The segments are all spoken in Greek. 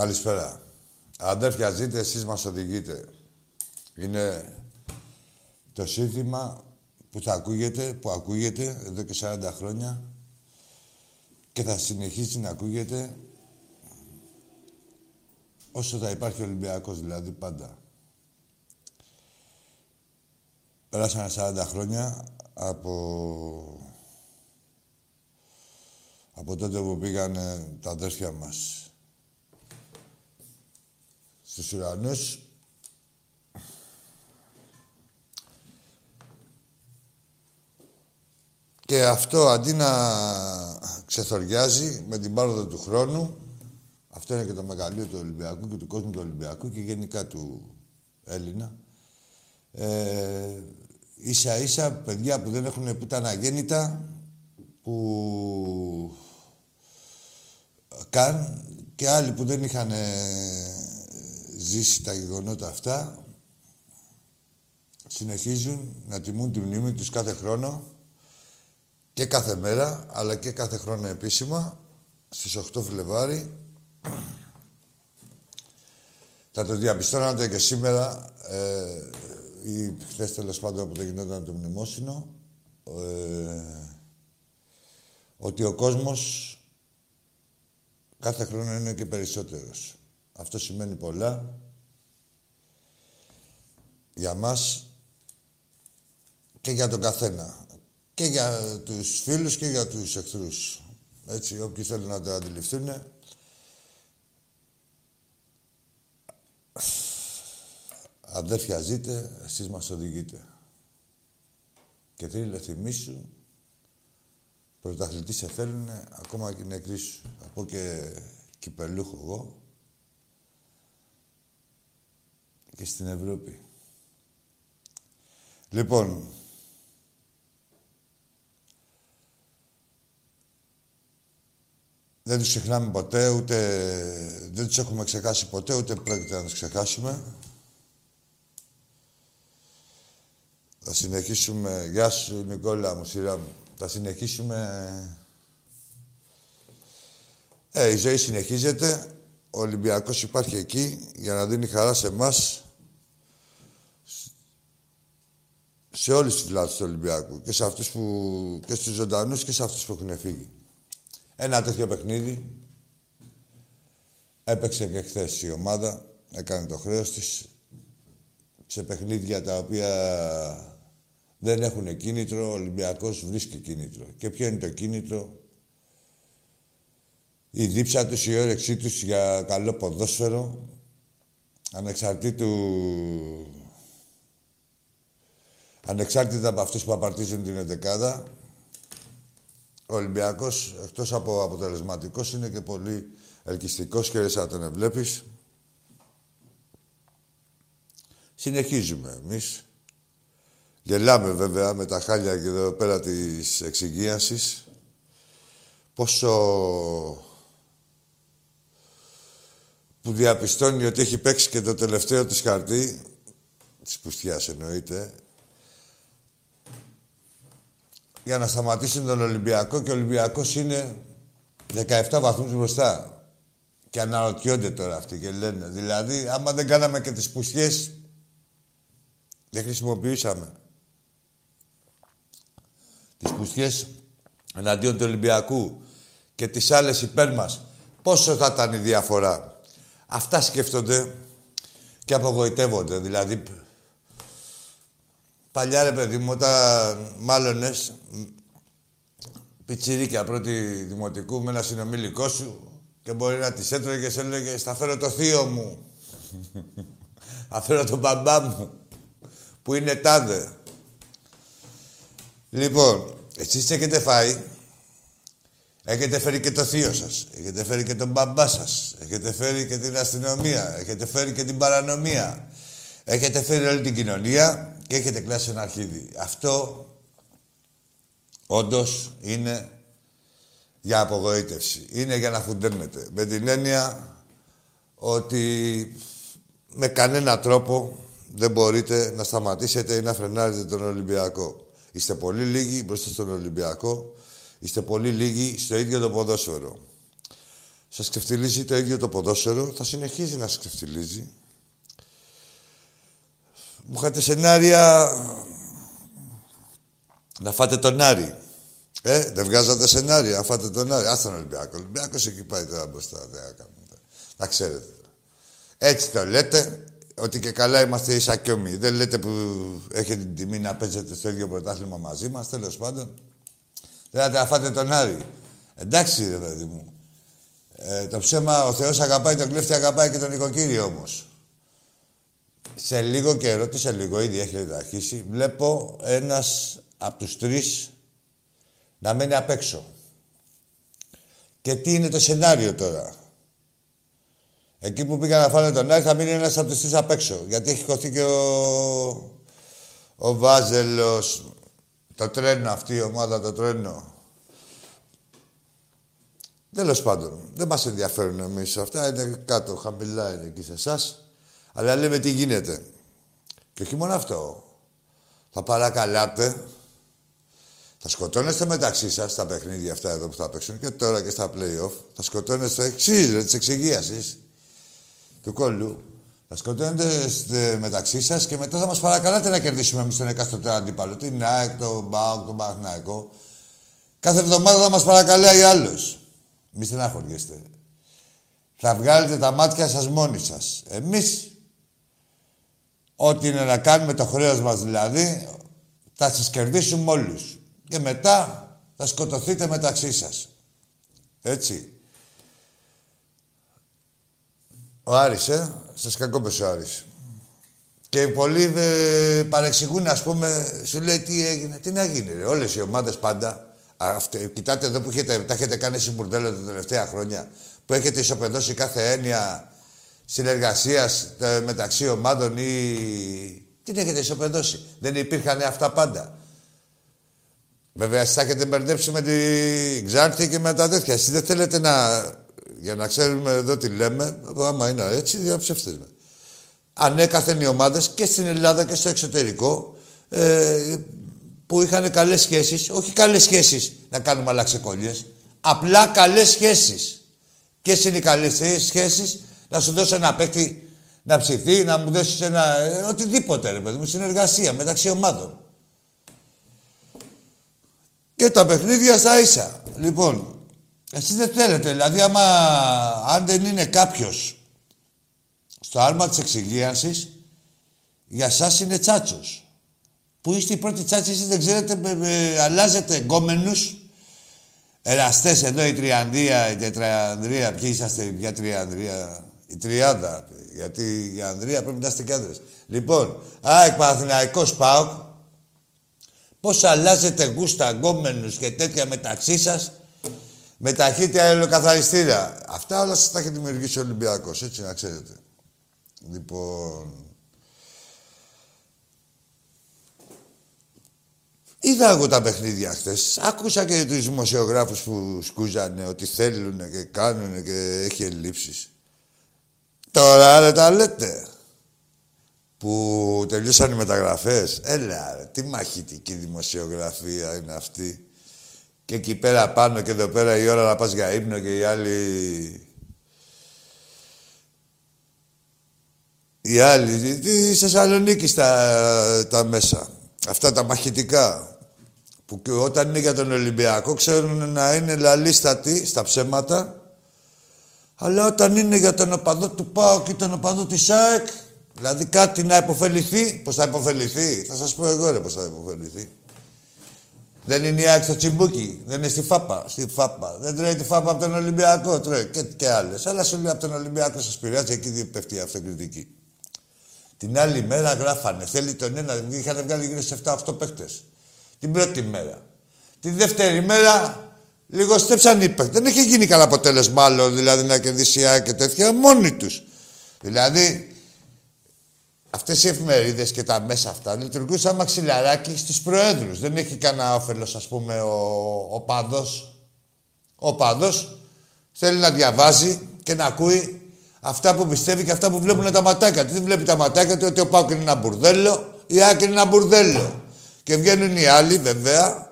Καλησπέρα. Αδέρφια, ζείτε, εσείς μας οδηγείτε. Είναι το σύνθημα που θα ακούγεται, που ακούγεται εδώ και 40 χρόνια και θα συνεχίσει να ακούγεται όσο θα υπάρχει Ολυμπιακός, δηλαδή πάντα. Πέρασαν 40 χρόνια από... από τότε που πήγαν τα αδέρφια μας στους ουρανούς και αυτό αντί να ξεθοριάζει με την πάροδο του χρόνου αυτό είναι και το μεγαλείο του Ολυμπιακού και του κόσμου του Ολυμπιακού και γενικά του Έλληνα. Ε, ίσα ίσα παιδιά που δεν έχουν που ήταν αγέννητα που καν και άλλοι που δεν είχαν ζήσει τα γεγονότα αυτά, συνεχίζουν να τιμούν τη μνήμη τους κάθε χρόνο και κάθε μέρα, αλλά και κάθε χρόνο επίσημα, στις 8 Φλεβάρι, Θα το διαπιστώνατε και σήμερα, ε, ή χθες τέλος πάντων που το γινόταν το μνημόσυνο, ε, ότι ο κόσμος κάθε χρόνο είναι και περισσότερος. Αυτό σημαίνει πολλά για μας και για τον καθένα. Και για τους φίλους και για τους εχθρούς. Έτσι, όποιοι θέλουν να το αντιληφθούν. Αδέρφια ζείτε, εσείς μας οδηγείτε. Και τρίλε θυμίσου, πρωταθλητής σε θέλουν, ακόμα και νεκροί σου. Θα πω και κυπελούχο εγώ. Και στην Ευρώπη. Λοιπόν, δεν τους ξεχνάμε ποτέ, ούτε δεν τους έχουμε ξεχάσει ποτέ, ούτε πρόκειται να τους ξεχάσουμε. Θα συνεχίσουμε... Γεια σου, Νικόλα μου, σειρά μου. Θα συνεχίσουμε... Ε, η ζωή συνεχίζεται. Ο Ολυμπιακός υπάρχει εκεί για να δίνει χαρά σε εμάς σε όλες τις φυλάδες του Ολυμπιακού. Και σε αυτούς που... και στους ζωντανούς και σε αυτούς που έχουν φύγει. Ένα τέτοιο παιχνίδι έπαιξε και χθες η ομάδα. Έκανε το χρέος της σε παιχνίδια τα οποία δεν έχουν κίνητρο. Ο Ολυμπιακός βρίσκει κίνητρο. Και ποιο είναι το κίνητρο; Η δίψα τους, η όρεξή τους για καλό ποδόσφαιρο, ανεξαρτήτου Ανεξάρτητα από αυτούς που απαρτίζουν την εντεκάδα, ο Ολυμπιακός, εκτός από αποτελεσματικός, είναι και πολύ ελκυστικός και σαν τον βλέπεις. Συνεχίζουμε εμείς. Γελάμε βέβαια με τα χάλια και εδώ πέρα της εξυγίασης. Πόσο που διαπιστώνει ότι έχει παίξει και το τελευταίο της χαρτί, της πουστιάς εννοείται, για να σταματήσουν τον Ολυμπιακό και ο Ολυμπιακός είναι 17 βαθμούς μπροστά. Και αναρωτιόνται τώρα αυτοί και λένε. Δηλαδή, άμα δεν κάναμε και τις πουσιές, δεν χρησιμοποιήσαμε. Τις πουσιές εναντίον του Ολυμπιακού και τις άλλες υπέρ μας. Πόσο θα ήταν η διαφορά. Αυτά σκέφτονται και απογοητεύονται. Δηλαδή, Παλιά ρε παιδί μου, όταν μάλλονες πιτσιρίκια πρώτη δημοτικού με ένα συνομιλικό σου και μπορεί να τις έτρωγε και σε έλεγε «Θα φέρω το θείο μου». «Θα φέρω τον μπαμπά μου» που είναι τάδε. Λοιπόν, εσείς έχετε φάει, έχετε φέρει και το θείο σας, έχετε φέρει και τον μπαμπά σας, έχετε φέρει και την αστυνομία, έχετε φέρει και την παρανομία, έχετε φέρει όλη την κοινωνία και έχετε κλάσει ένα αρχίδι. Αυτό όντως είναι για απογοήτευση. Είναι για να φουντέρνετε. Με την έννοια ότι με κανένα τρόπο δεν μπορείτε να σταματήσετε ή να φρενάρετε τον Ολυμπιακό. Είστε πολύ λίγοι μπροστά στον Ολυμπιακό. Είστε πολύ λίγοι στο ίδιο το ποδόσφαιρο. Σας ξεφτυλίζει το ίδιο το ποδόσφαιρο. Θα συνεχίζει να σας ξεφτυλίζει. Μου είχατε σενάρια να φάτε τον Άρη. Ε, δεν βγάζατε σενάρια, να φάτε τον Άρη. Άστα τον Ολυμπιακός. Ο Ολυμπιακός εκεί πάει τώρα μπροστά. Δεν Να ξέρετε. Έτσι το λέτε, ότι και καλά είμαστε εισακιόμοι. Δεν λέτε που έχετε την τιμή να παίζετε στο ίδιο πρωτάθλημα μαζί μας, τέλος πάντων. Θέλατε να φάτε τον Άρη. Εντάξει, ρε παιδί μου. Ε, το ψέμα, ο Θεός αγαπάει τον κλέφτη, αγαπάει και τον οικοκύριο όμως σε λίγο καιρό, τι σε λίγο, ήδη έχει αρχίσει, βλέπω ένας από τους τρεις να μένει απ' έξω. Και τι είναι το σενάριο τώρα. Εκεί που πήγα να φάνε τον Άρη θα μείνει ένας από τους τρεις απ' έξω. Γιατί έχει χωθεί και ο, ο Βάζελος, το τρένο αυτή η ομάδα, το τρένο. Τέλος πάντων, δεν μας ενδιαφέρουν εμείς αυτά. Είναι κάτω, χαμηλά είναι εκεί σε εσάς. Αλλά λέμε τι γίνεται. Και όχι μόνο αυτό. Θα παρακαλάτε, θα σκοτώνεστε μεταξύ σας στα παιχνίδια αυτά εδώ που θα παίξουν και τώρα και στα play-off. Θα σκοτώνεστε εξής, ρε, της εξηγίασης του κόλλου. Θα σκοτώνετε μεταξύ σας και μετά θα μας παρακαλάτε να κερδίσουμε εμείς τον εκάστοτε αντίπαλο. Την ΑΕΚ, τον ΜΠΑΟΚ, τον Παναθηναϊκό. Κάθε εβδομάδα θα μας παρακαλάει άλλος. Μη στεναχωριέστε. Θα βγάλετε τα μάτια σας μόνοι σας. Εμείς, ό,τι είναι να κάνουμε το χρέος μας δηλαδή, θα σας κερδίσουμε όλους. Και μετά θα σκοτωθείτε μεταξύ σας. Έτσι. Ο Άρης, ε. Σας κακόπες ο Άρης. Και πολλοί ε, παρεξηγούν, ας πούμε, σου λέει τι έγινε. Τι να γίνει, ρε. Όλες οι ομάδες πάντα. Αυτή, κοιτάτε εδώ που έχετε, τα έχετε κάνει εσύ μπουρδέλο τα τελευταία χρόνια. Που έχετε ισοπεδώσει κάθε έννοια συνεργασίας ε, μεταξύ ομάδων ή. Τι έχετε ισοπεδώσει; Δεν υπήρχαν αυτά πάντα. Βέβαια, εσείς θα έχετε μπερδέψει με την Ξάρτη και με τα τέτοια. Εσείς δεν θέλετε να... Για να ξέρουμε εδώ τι λέμε, άμα είναι έτσι, διαψεύστε με. Ανέκαθεν οι ομάδες και στην Ελλάδα και στο εξωτερικό ε, που είχαν καλές σχέσεις, όχι καλές σχέσεις να κάνουμε αλλαξεκόλλιες, απλά καλές σχέσεις. Και είναι οι καλές σχέσεις, να σου δώσω ένα παίκτη να ψηθεί, να μου δώσεις ένα. Ε, οτιδήποτε ρε παιδί μου, συνεργασία μεταξύ ομάδων. Και τα παιχνίδια στα ίσα. Λοιπόν, εσείς δεν θέλετε, δηλαδή άμα αν δεν είναι κάποιος στο άρμα της εξυγίανσης, για σας είναι τσάτσος. Που είστε οι πρώτοι τσάτσοι, εσείς δεν ξέρετε, με, αλλάζετε γκόμενους, εραστές εδώ η Τριανδία, η Τετρανδρία, ποιοι είσαστε, ποια Τριανδρία, η Τριάδα, γιατί η Ανδρία πρέπει να είστε και άντρες. Λοιπόν, ΑΕΚ Παναθηναϊκός ΠΑΟΚ, Πώς αλλάζετε γούστα, γκόμενους και τέτοια μεταξύ σας με ταχύτητα αεροκαθαριστήρα. Αυτά όλα σας τα έχει δημιουργήσει ο Ολυμπιακός, έτσι να ξέρετε. Λοιπόν... Είδα εγώ τα παιχνίδια χθες. Άκουσα και τους δημοσιογράφους που σκούζανε ότι θέλουν και κάνουν και έχει ελλείψεις. Τώρα δεν τα λέτε που τελειώσαν οι μεταγραφές. Έλα, ρε, τι μαχητική δημοσιογραφία είναι αυτή. Και εκεί πέρα πάνω και εδώ πέρα η ώρα να πας για ύπνο και οι άλλοι... Οι άλλοι, τη Θεσσαλονίκη στα τα μέσα. Αυτά τα μαχητικά. Που και όταν είναι για τον Ολυμπιακό ξέρουν να είναι λαλίστατοι στα ψέματα. Αλλά όταν είναι για τον οπαδό του ΠΑΟ και τον οπαδό της ΑΕΚ, Δηλαδή κάτι να υποφεληθεί. Πώς θα υποφεληθεί. Θα σας πω εγώ ρε πώς θα υποφεληθεί. Δεν είναι η ΑΕΚ στο τσιμπούκι. Δεν είναι στη ΦΑΠΑ. Στη ΦΑΠΑ. Δεν τρώει τη ΦΑΠΑ από τον Ολυμπιακό. Τρώει και, και άλλες. Αλλά σου λέει από τον Ολυμπιακό σας πειράζει. Εκεί πέφτει η αυτοκριτική. Την άλλη μέρα γράφανε. Θέλει τον ένα. Είχαν βγάλει γύρω σε 7-8 παίχτε. Την πρώτη μέρα. Τη δεύτερη μέρα λίγο στέψαν οι παίχτε. Δεν έχει γίνει κανένα αποτέλεσμα άλλο δηλαδή να κερδίσει η ΑΕΚ και τέτοια μόνοι τους. Δηλαδή Αυτές οι εφημερίδες και τα μέσα αυτά λειτουργούν σαν μαξιλαράκι στους προέδρους. Δεν έχει κανένα όφελος, ας πούμε, ο, ο παδός. Ο παδός θέλει να διαβάζει και να ακούει αυτά που πιστεύει και αυτά που βλέπουν τα ματάκια του. Δεν βλέπει τα ματάκια του ότι ο Πάκο είναι ένα μπουρδέλο, η Άκη είναι ένα μπουρδέλο. Και βγαίνουν οι άλλοι, βέβαια.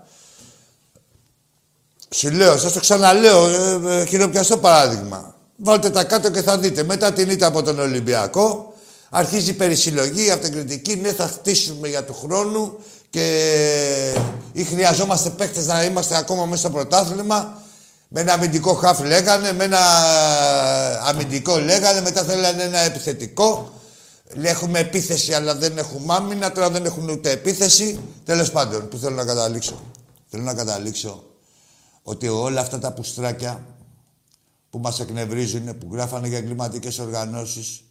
Σου λέω, σας το ξαναλέω, ε, ε, χειροπιαστό παράδειγμα. Βάλτε τα κάτω και θα δείτε. Μετά την ήττα από τον Ολυμπιακό, Αρχίζει η περισυλλογή, η αυτοκριτική. Ναι, θα χτίσουμε για του χρόνου και ή χρειαζόμαστε παίχτες να είμαστε ακόμα μέσα στο πρωτάθλημα. Με ένα αμυντικό χάφ λέγανε, με ένα αμυντικό λέγανε, μετά θέλανε ένα επιθετικό. Έχουμε επίθεση αλλά δεν έχουμε άμυνα, τώρα δεν έχουν ούτε επίθεση. Τέλος πάντων, που θέλω να καταλήξω. Θέλω να καταλήξω ότι όλα αυτά τα πουστράκια που μας εκνευρίζουν, που γράφανε για εγκληματικές οργανώσεις,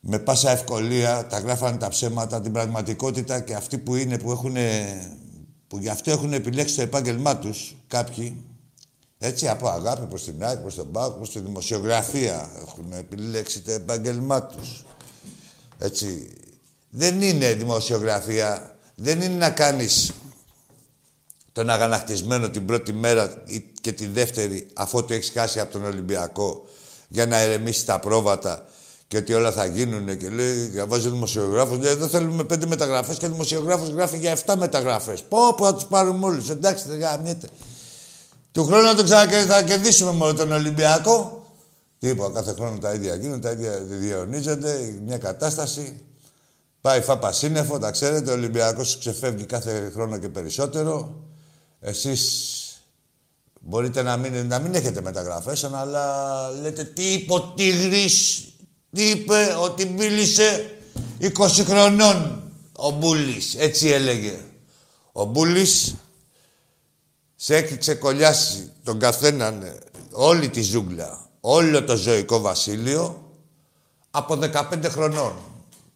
με πάσα ευκολία τα γράφανε τα ψέματα, την πραγματικότητα και αυτοί που είναι, που έχουν, που γι' αυτό έχουν επιλέξει το επάγγελμά τους κάποιοι, έτσι από αγάπη προς την άκρη, προς τον Πάκο, προς τη δημοσιογραφία έχουν επιλέξει το επάγγελμά τους. Έτσι. Δεν είναι δημοσιογραφία, δεν είναι να κάνεις τον αγανακτισμένο την πρώτη μέρα και τη δεύτερη αφού το έχεις χάσει από τον Ολυμπιακό για να ερεμήσει τα πρόβατα και ότι όλα θα γίνουν και λέει, διαβάζει ο δημοσιογράφος. Λέει, εδώ θέλουμε πέντε μεταγραφές και ο δημοσιογράφος γράφει για 7 μεταγραφές. Πω, πω, θα τους πάρουμε όλους. Εντάξει, δεν γαμιέται. Του χρόνου θα, το θα κερδίσουμε μόνο τον Ολυμπιακό. Τίποτα, κάθε χρόνο τα ίδια γίνονται, τα ίδια διαιωνίζονται, μια κατάσταση. Πάει φάπα σύννεφο, τα ξέρετε, ο Ολυμπιακός ξεφεύγει κάθε χρόνο και περισσότερο. Εσείς μπορείτε να μην, να μην έχετε μεταγραφές, αλλά λέτε τι είπε ο Τίγρης, τι είπε ότι μίλησε 20 χρονών ο Μπούλης, έτσι έλεγε. Ο Μπούλης σε έχει ξεκολλιάσει τον καθέναν όλη τη ζούγκλα, όλο το ζωικό βασίλειο από 15 χρονών.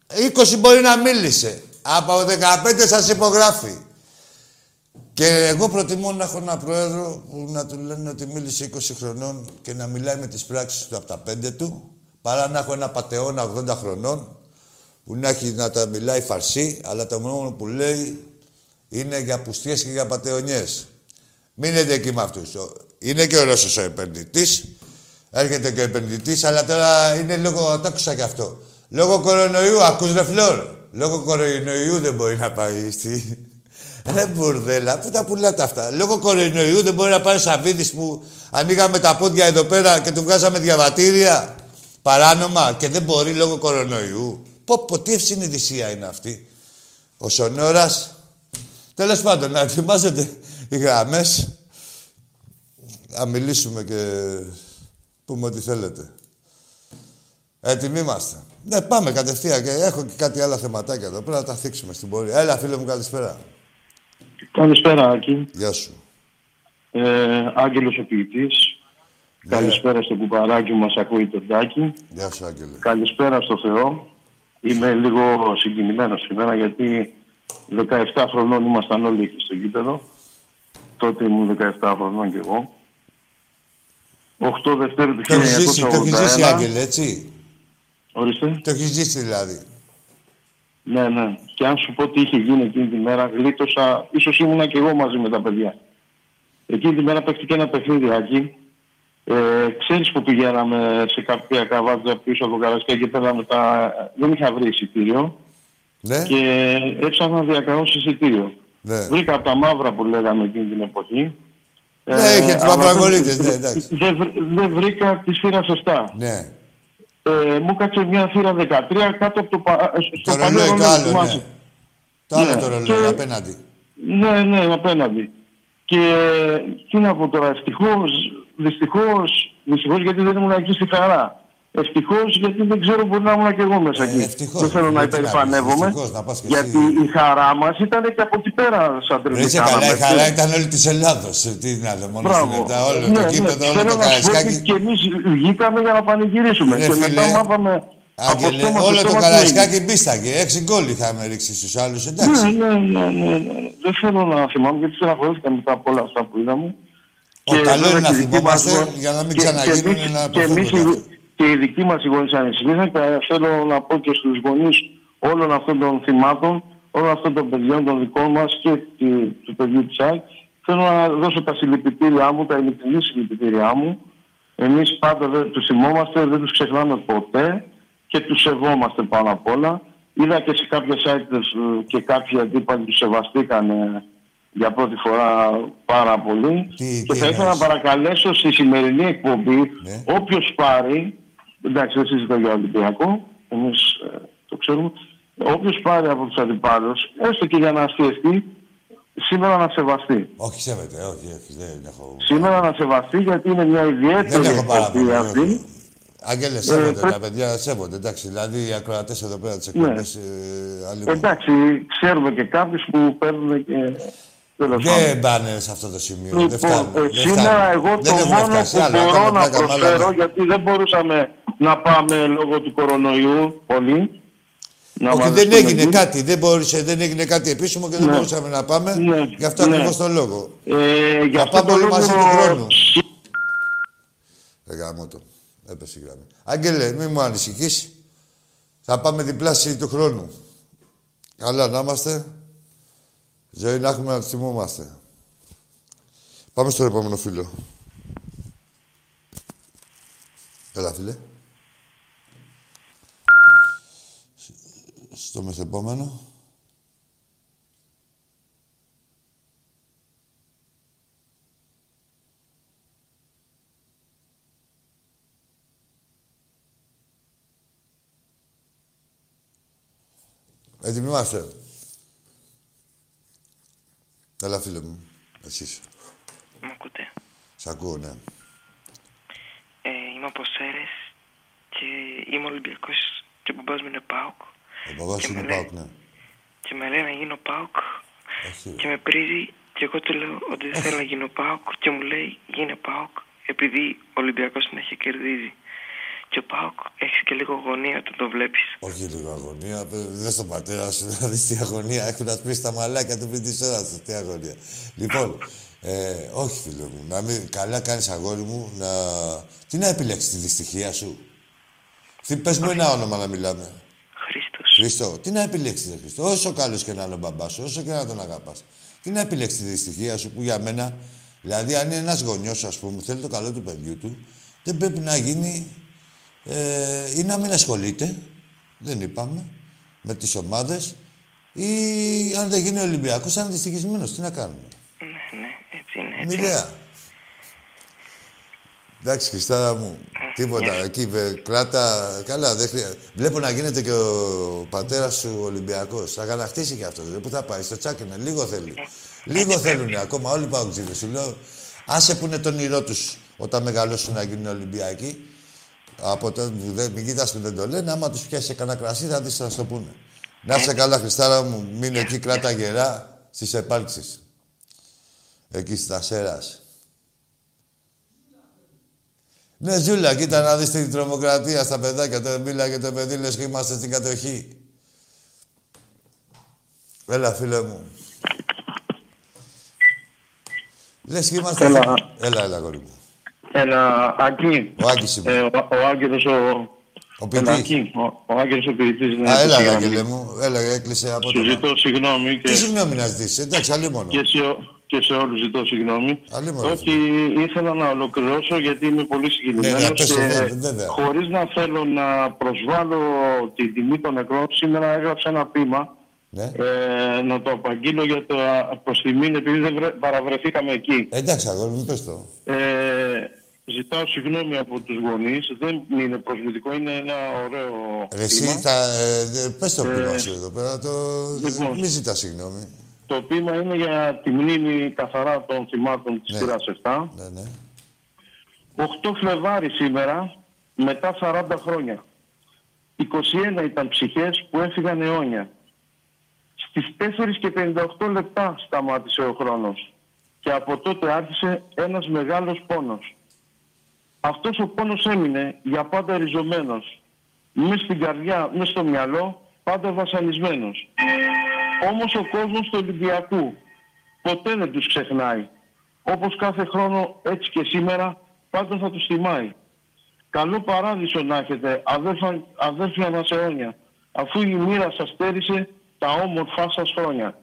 20 μπορεί να μίλησε. Από 15 σας υπογράφει. Και εγώ προτιμώ να έχω ένα πρόεδρο που να του λένε ότι μίλησε 20 χρονών και να μιλάει με τις πράξεις του από τα 5 του, παρά να έχω ένα πατεώνα 80 χρονών που να, έχει, να τα μιλάει φαρσί, αλλά το μόνο που λέει είναι για πουστιές και για πατεωνιές. Μείνετε εκεί με αυτούς. Είναι και ωραίος ο επενδυτής. Έρχεται και ο επενδυτής, αλλά τώρα είναι λόγω... Το άκουσα κι αυτό. Λόγω κορονοϊού, ακούς ρε φλόρ. Λόγω κορονοϊού δεν μπορεί να πάει στη... Ρε μπουρδέλα, πού τα πουλάτε αυτά. Λόγω κορονοϊού δεν μπορεί να πάει ο Σαββίδης που ανοίγαμε τα πόδια εδώ πέρα και του βγάζαμε διαβατήρια παράνομα και δεν μπορεί λόγω κορονοϊού. Πω, πω, τι ευσυνειδησία είναι αυτή. Ο Σονόρας. Τέλος πάντων, να ετοιμάζετε οι γραμμές. Να μιλήσουμε και πούμε ό,τι θέλετε. Έτοιμοι είμαστε. Ναι, πάμε κατευθείαν και έχω και κάτι άλλα θεματάκια εδώ. Πρέπει να τα θίξουμε στην πορεία. Έλα, φίλε μου, καλησπέρα. Καλησπέρα, Άκη. Γεια σου. Ε, Άγγελος ο ποιητής. Ναι. Καλησπέρα στο κουπαράκι που μας ακούει το Τάκη. Γεια σου, Άγγελε. Καλησπέρα στο Θεό. Είμαι λίγο συγκινημένος σήμερα γιατί 17 χρονών ήμασταν όλοι εκεί στο γήπεδο. Τότε ήμουν 17 χρονών κι εγώ. 8 Δευτέρου του Το έχεις ζήσει, το έχεις ζήσει, 1981. Άγγελε, έτσι; Ορίστε. Το έχεις ζήσει, δηλαδή. Ναι, ναι. Και αν σου πω τι είχε γίνει εκείνη τη μέρα, γλίτωσα. ίσως ήμουνα κι εγώ μαζί με τα παιδιά. Εκείνη τη μέρα παίχτηκε ένα παιχνίδι, Άκη. Ε, ξέρεις που πηγαίναμε σε κάποια καβάτζα πίσω από το Καρασκιά και πέραμε τα... Δεν είχα βρει εισιτήριο Ναι, και έψαχνα να διακαώσω εισιτήριο. ναι. Βρήκα από τα μαύρα που λέγαμε εκείνη την εποχή. Ναι, είχε τους αλλά μαυραγορείτες, δεν- ναι, εντάξει. Δεν, βρ- δεν βρήκα τη σφύρα σωστά. Ναι. Ε, μου κάτσε μια θύρα 13 κάτω από το, πα- στο Το παλιό ρολόι το ρολόι, άλλο, θυμάσαι. ναι. Το άλλο Ναι, το ρολόι, και- απέναντι. Ναι, ναι, απέναντι. Και τι να πω τώρα, ευτυχώς, δυστυχώς, δυστυχώς γιατί δεν ήμουν εκεί στη χαρά. Ευτυχώς γιατί δεν ξέρω, μπορεί να ήμουν και εγώ μέσα Ε, εκεί. ευτυχώς. δεν θέλω να Γιατί να πεις, υπερηφανεύομαι. ευτυχώς, να πας και γιατί εσύ. η χαρά μας ήταν και από εκεί πέρα, σαν Ρε, είσαι τρελή. καλά, η χαρά ήταν όλη της Ελλάδος. Ε, Τι να λέω, μόνο στην Ελλάδα, όλο το κήπεδο, όλο Θέλω το να σου πω ότι καραϊσκάκι. και εμείς βγήκαμε για να πανηγυρίσουμε. Ρε, και φίλε, μετά μάθαμε. από Άγγελε, στόμα σε όλο το στόμα τι καραϊσκάκι μπίσταγε. Έξι γκολ είχαμε ρίξει στους άλλους, εντάξει. Ναι, ναι, ναι, ναι, ναι. Δεν θέλω να θυμάμαι γιατί στεναχωρήθηκα μετά από όλα αυτά που είδαμε. Ο καλό βέβαια είναι να και η δική θυμόμαστε μας- για να μην και- ξαναγίνουν και εμείς- να και εμείς αποφεύγονται οι- Και οι δικοί μας οι γονείς ανησυχήσαν και θέλω να πω και στους γονείς όλων αυτών των θυμάτων, όλων αυτών των παιδιών των δικών μας και τη- του παιδιού της ΑΕΚ, θέλω να δώσω τα συλληπιτήριά μου, τα ειλικρινή συλληπιτήριά μου. Εμείς πάντα δεν τους θυμόμαστε, δεν τους ξεχνάμε ποτέ και τους σεβόμαστε πάνω απ' όλα. Είδα και σε κάποιες sites ε, και κάποιοι αντίπαλοι τους σεβαστήκανε για πρώτη φορά πάρα πολύ. Τι- και τι θα ήθελα να εννοείς; παρακαλέσω στη σημερινή εκπομπή Ναι. όποιος πάρει, εντάξει δεν συζητώ για Ολυμπιακό, εμείς ε, το ξέρουμε, όποιος πάρει από τους αντιπάλους, έστω και για να αστιαστεί, σήμερα να σεβαστεί. Όχι, σέβεται, όχι, όχι, δεν έχω... Σήμερα να σεβαστεί γιατί είναι μια Δεν ιδιαίτερη έχω εκπομπή παράπονο. αυτή. όχι. Άγγελε, σέβονται πρέπει- τα παιδιά, σέβονται. Εντάξει, δηλαδή οι ακροατές εδώ πέρα τι Ναι. εκπομπέ. Ε, άλλοι μου. Εντάξει, ξέρουμε και κάποιους που παίρνουν και... τέλος πάντων. δεν πάνε σε αυτό το σημείο. δεν Λοιπόν, φτάνουν. ε, δεν σήμερα φτάνουν. εγώ Δεν το έχουμε μόνο φτάσει που άλλο, μπορώ κάνουμε να πλάκα με άλλα, προσφέρω, ναι. γιατί δεν μπορούσαμε να πάμε λόγω του κορονοϊού πολύ. Να Όχι, δεν μαζευτούμε έγινε εκεί. κάτι. Δεν, μπορούσε, δεν έγινε κάτι επίσημο και δεν Ναι. μπορούσαμε να πάμε. Ναι. Γι' αυτό Ναι. ακριβώς το λόγο. Ε, για Θα αυτό πάμε το όλοι λόγο... μαζί του χρόνου. Ε, γάμο το. Έπεσε η γραμμή. Άγγελε, μη μου ανησυχείς. Θα πάμε διπλάσιοι του χρόνου. Καλά να είμαστε. Ζωή να έχουμε να τη θυμόμαστε. Πάμε στο επόμενο φίλο. Έλα, φίλε. Στο μεθεπόμενο. Έτοιμοι Καλά, φίλε μου. Εσείς. Μ' ακούτε; Σ' ακούω, ναι. Ε, είμαι από Σέρες και είμαι Ολυμπιακός και ο μπαμπάς μου είναι ΠΑΟΚ. Ο παπάς Και σου είναι με λέει- Πάοκ, ναι. Και με λέει να γίνω ΠΑΟΚ Όχι. και με πρίζει και εγώ του λέω ότι δεν θέλω να γίνω ΠΑΟΚ και μου λέει γίνε ΠΑΟΚ επειδή ο Ολυμπιακός συνέχεια κερδίζει. Και ο ΠΑΟΚ έχεις και λίγο γωνία όταν το βλέπεις. Όχι λίγο αγωνία. Δεν στον πατέρα σου να δεις τι αγωνία. Έχουν να σπίσει τα μαλάκια του πριν της ώρας τους. Τι αγωνία. Λοιπόν, ε, όχι φίλε μου. Να μην, καλά κάνεις αγόρι μου να... Τι να επιλέξεις τη δυστυχία σου. Τι, πες μου ένα όνομα να μιλάμε. Χρήστος. Χριστό, τι να επιλέξεις, ρε Χριστό. Όσο καλός και να είναι ο μπαμπάς σου, όσο και να τον αγαπάς. Τι να επιλέξεις τη δυστυχία σου που για μένα, δηλαδή, αν είναι ένας γονιός, ας πούμε, θέλει το καλό του παιδιού του, δεν πρέπει να γίνει ε, ή να μην ασχολείται, δεν είπαμε, με τις ομάδες, ή αν δεν γίνει Ολυμπιακός, αν είναι δυστυχισμένο. Τι να κάνουμε. Ναι, ναι, έτσι είναι. Έτσι. είναι. Μοιραία. Εντάξει, Χριστάρα μου, τίποτα. Εκεί βε, κράτα. Καλά, δεν χρειάζεται. Βλέπω να γίνεται και ο πατέρας σου Ολυμπιακός. Θα κατακτήσει και αυτός. Δηλαδή, πού θα πάει, στο τσάκενα. Λίγο θέλει. Λίγο θέλουν ακόμα. Όλοι πάω ξύδε. Σου λέω, άσε που είναι το όνειρό τους όταν μεγαλώσουν να γίνουν Ολυμπιακοί. Από το, δεν, μην κοιτάς που δεν το λένε, άμα τους πιάσει κανένα κρασί θα δεις θα σου το πούνε. Να είσαι καλά, Χριστάρα μου, μείνε εκεί, κράτα γερά στις επάλξεις. Εκεί στα Σέρας. Ναι, Ζούλα, κοίτα να δεις την τρομοκρατία στα παιδάκια. Το μίλαγε το παιδί, λες και είμαστε στην κατοχή. Έλα, φίλε μου. Λες και είμαστε... Έλα. Έλα, έλα, γόρι μου. Έλα, Άκη. Ο Άκης είμαι. Ε, ο, ο Άγγελος ο... Ο Έλα, ποιητής. Άκη. Ο, ο Άγγελος ο ποιητής. ναι, Α, έλα, συγγνώμη. Άγγελε μου. Έλα, έκλεισε από Σου το... ζητώ συγγνώμη Τι και, συγγνώμη να ζητήσεις. Εντάξει, αλλή μόνο. και, σε, και σε όλους ζητώ συγγνώμη. Αλλή μόνο. Όχι, ήθελα να ολοκληρώσω γιατί είμαι πολύ Ναι, συγκινημένος ναι, πες το, και βέβαια, βέβαια. χωρίς να θέλω να προσβάλλω την τιμή των νεκρών, σήμερα έγραψα ένα ποίημα Ναι. ε, να το απαγγείλω για το προς τιμήν επειδή δεν βρε- παραβρεθήκαμε εκεί. Εντάξει, αγόρι μου, πες το. Ε, ζητάω συγγνώμη από τους γονείς, δεν είναι προσβλητικό, είναι ένα ωραίο Ρε, Εσύ ποίημα. θα... Ε, δε- πες το πείμα σου εδώ πέρα. Το... λοιπόν. Μη ζητάς συγγνώμη. Το ποίημα είναι για τη μνήμη καθαρά των θυμάτων της Ναι. σειράς 7. Ναι, ναι. 8 Φλεβάρι σήμερα, μετά 40 χρόνια. 21 ήταν ψυχές που έφυγαν αιώνια. Στις 4 και 58 λεπτά σταμάτησε ο χρόνος. Και από τότε άρχισε ένας μεγάλος πόνος. Αυτός ο πόνος έμεινε για πάντα ριζωμένος. Μες στην καρδιά, μες στο μυαλό, πάντα βασανισμένος. Όμως ο κόσμος του Ολυμπιακού ποτέ δεν τους ξεχνάει. Όπως κάθε χρόνο έτσι και σήμερα πάντα θα τους θυμάει. Καλό παράδεισο να έχετε αδέρφα, αδέρφια μας αιώνια αφού η μοίρα σας στέρισε τα όμορφά σας χρόνια.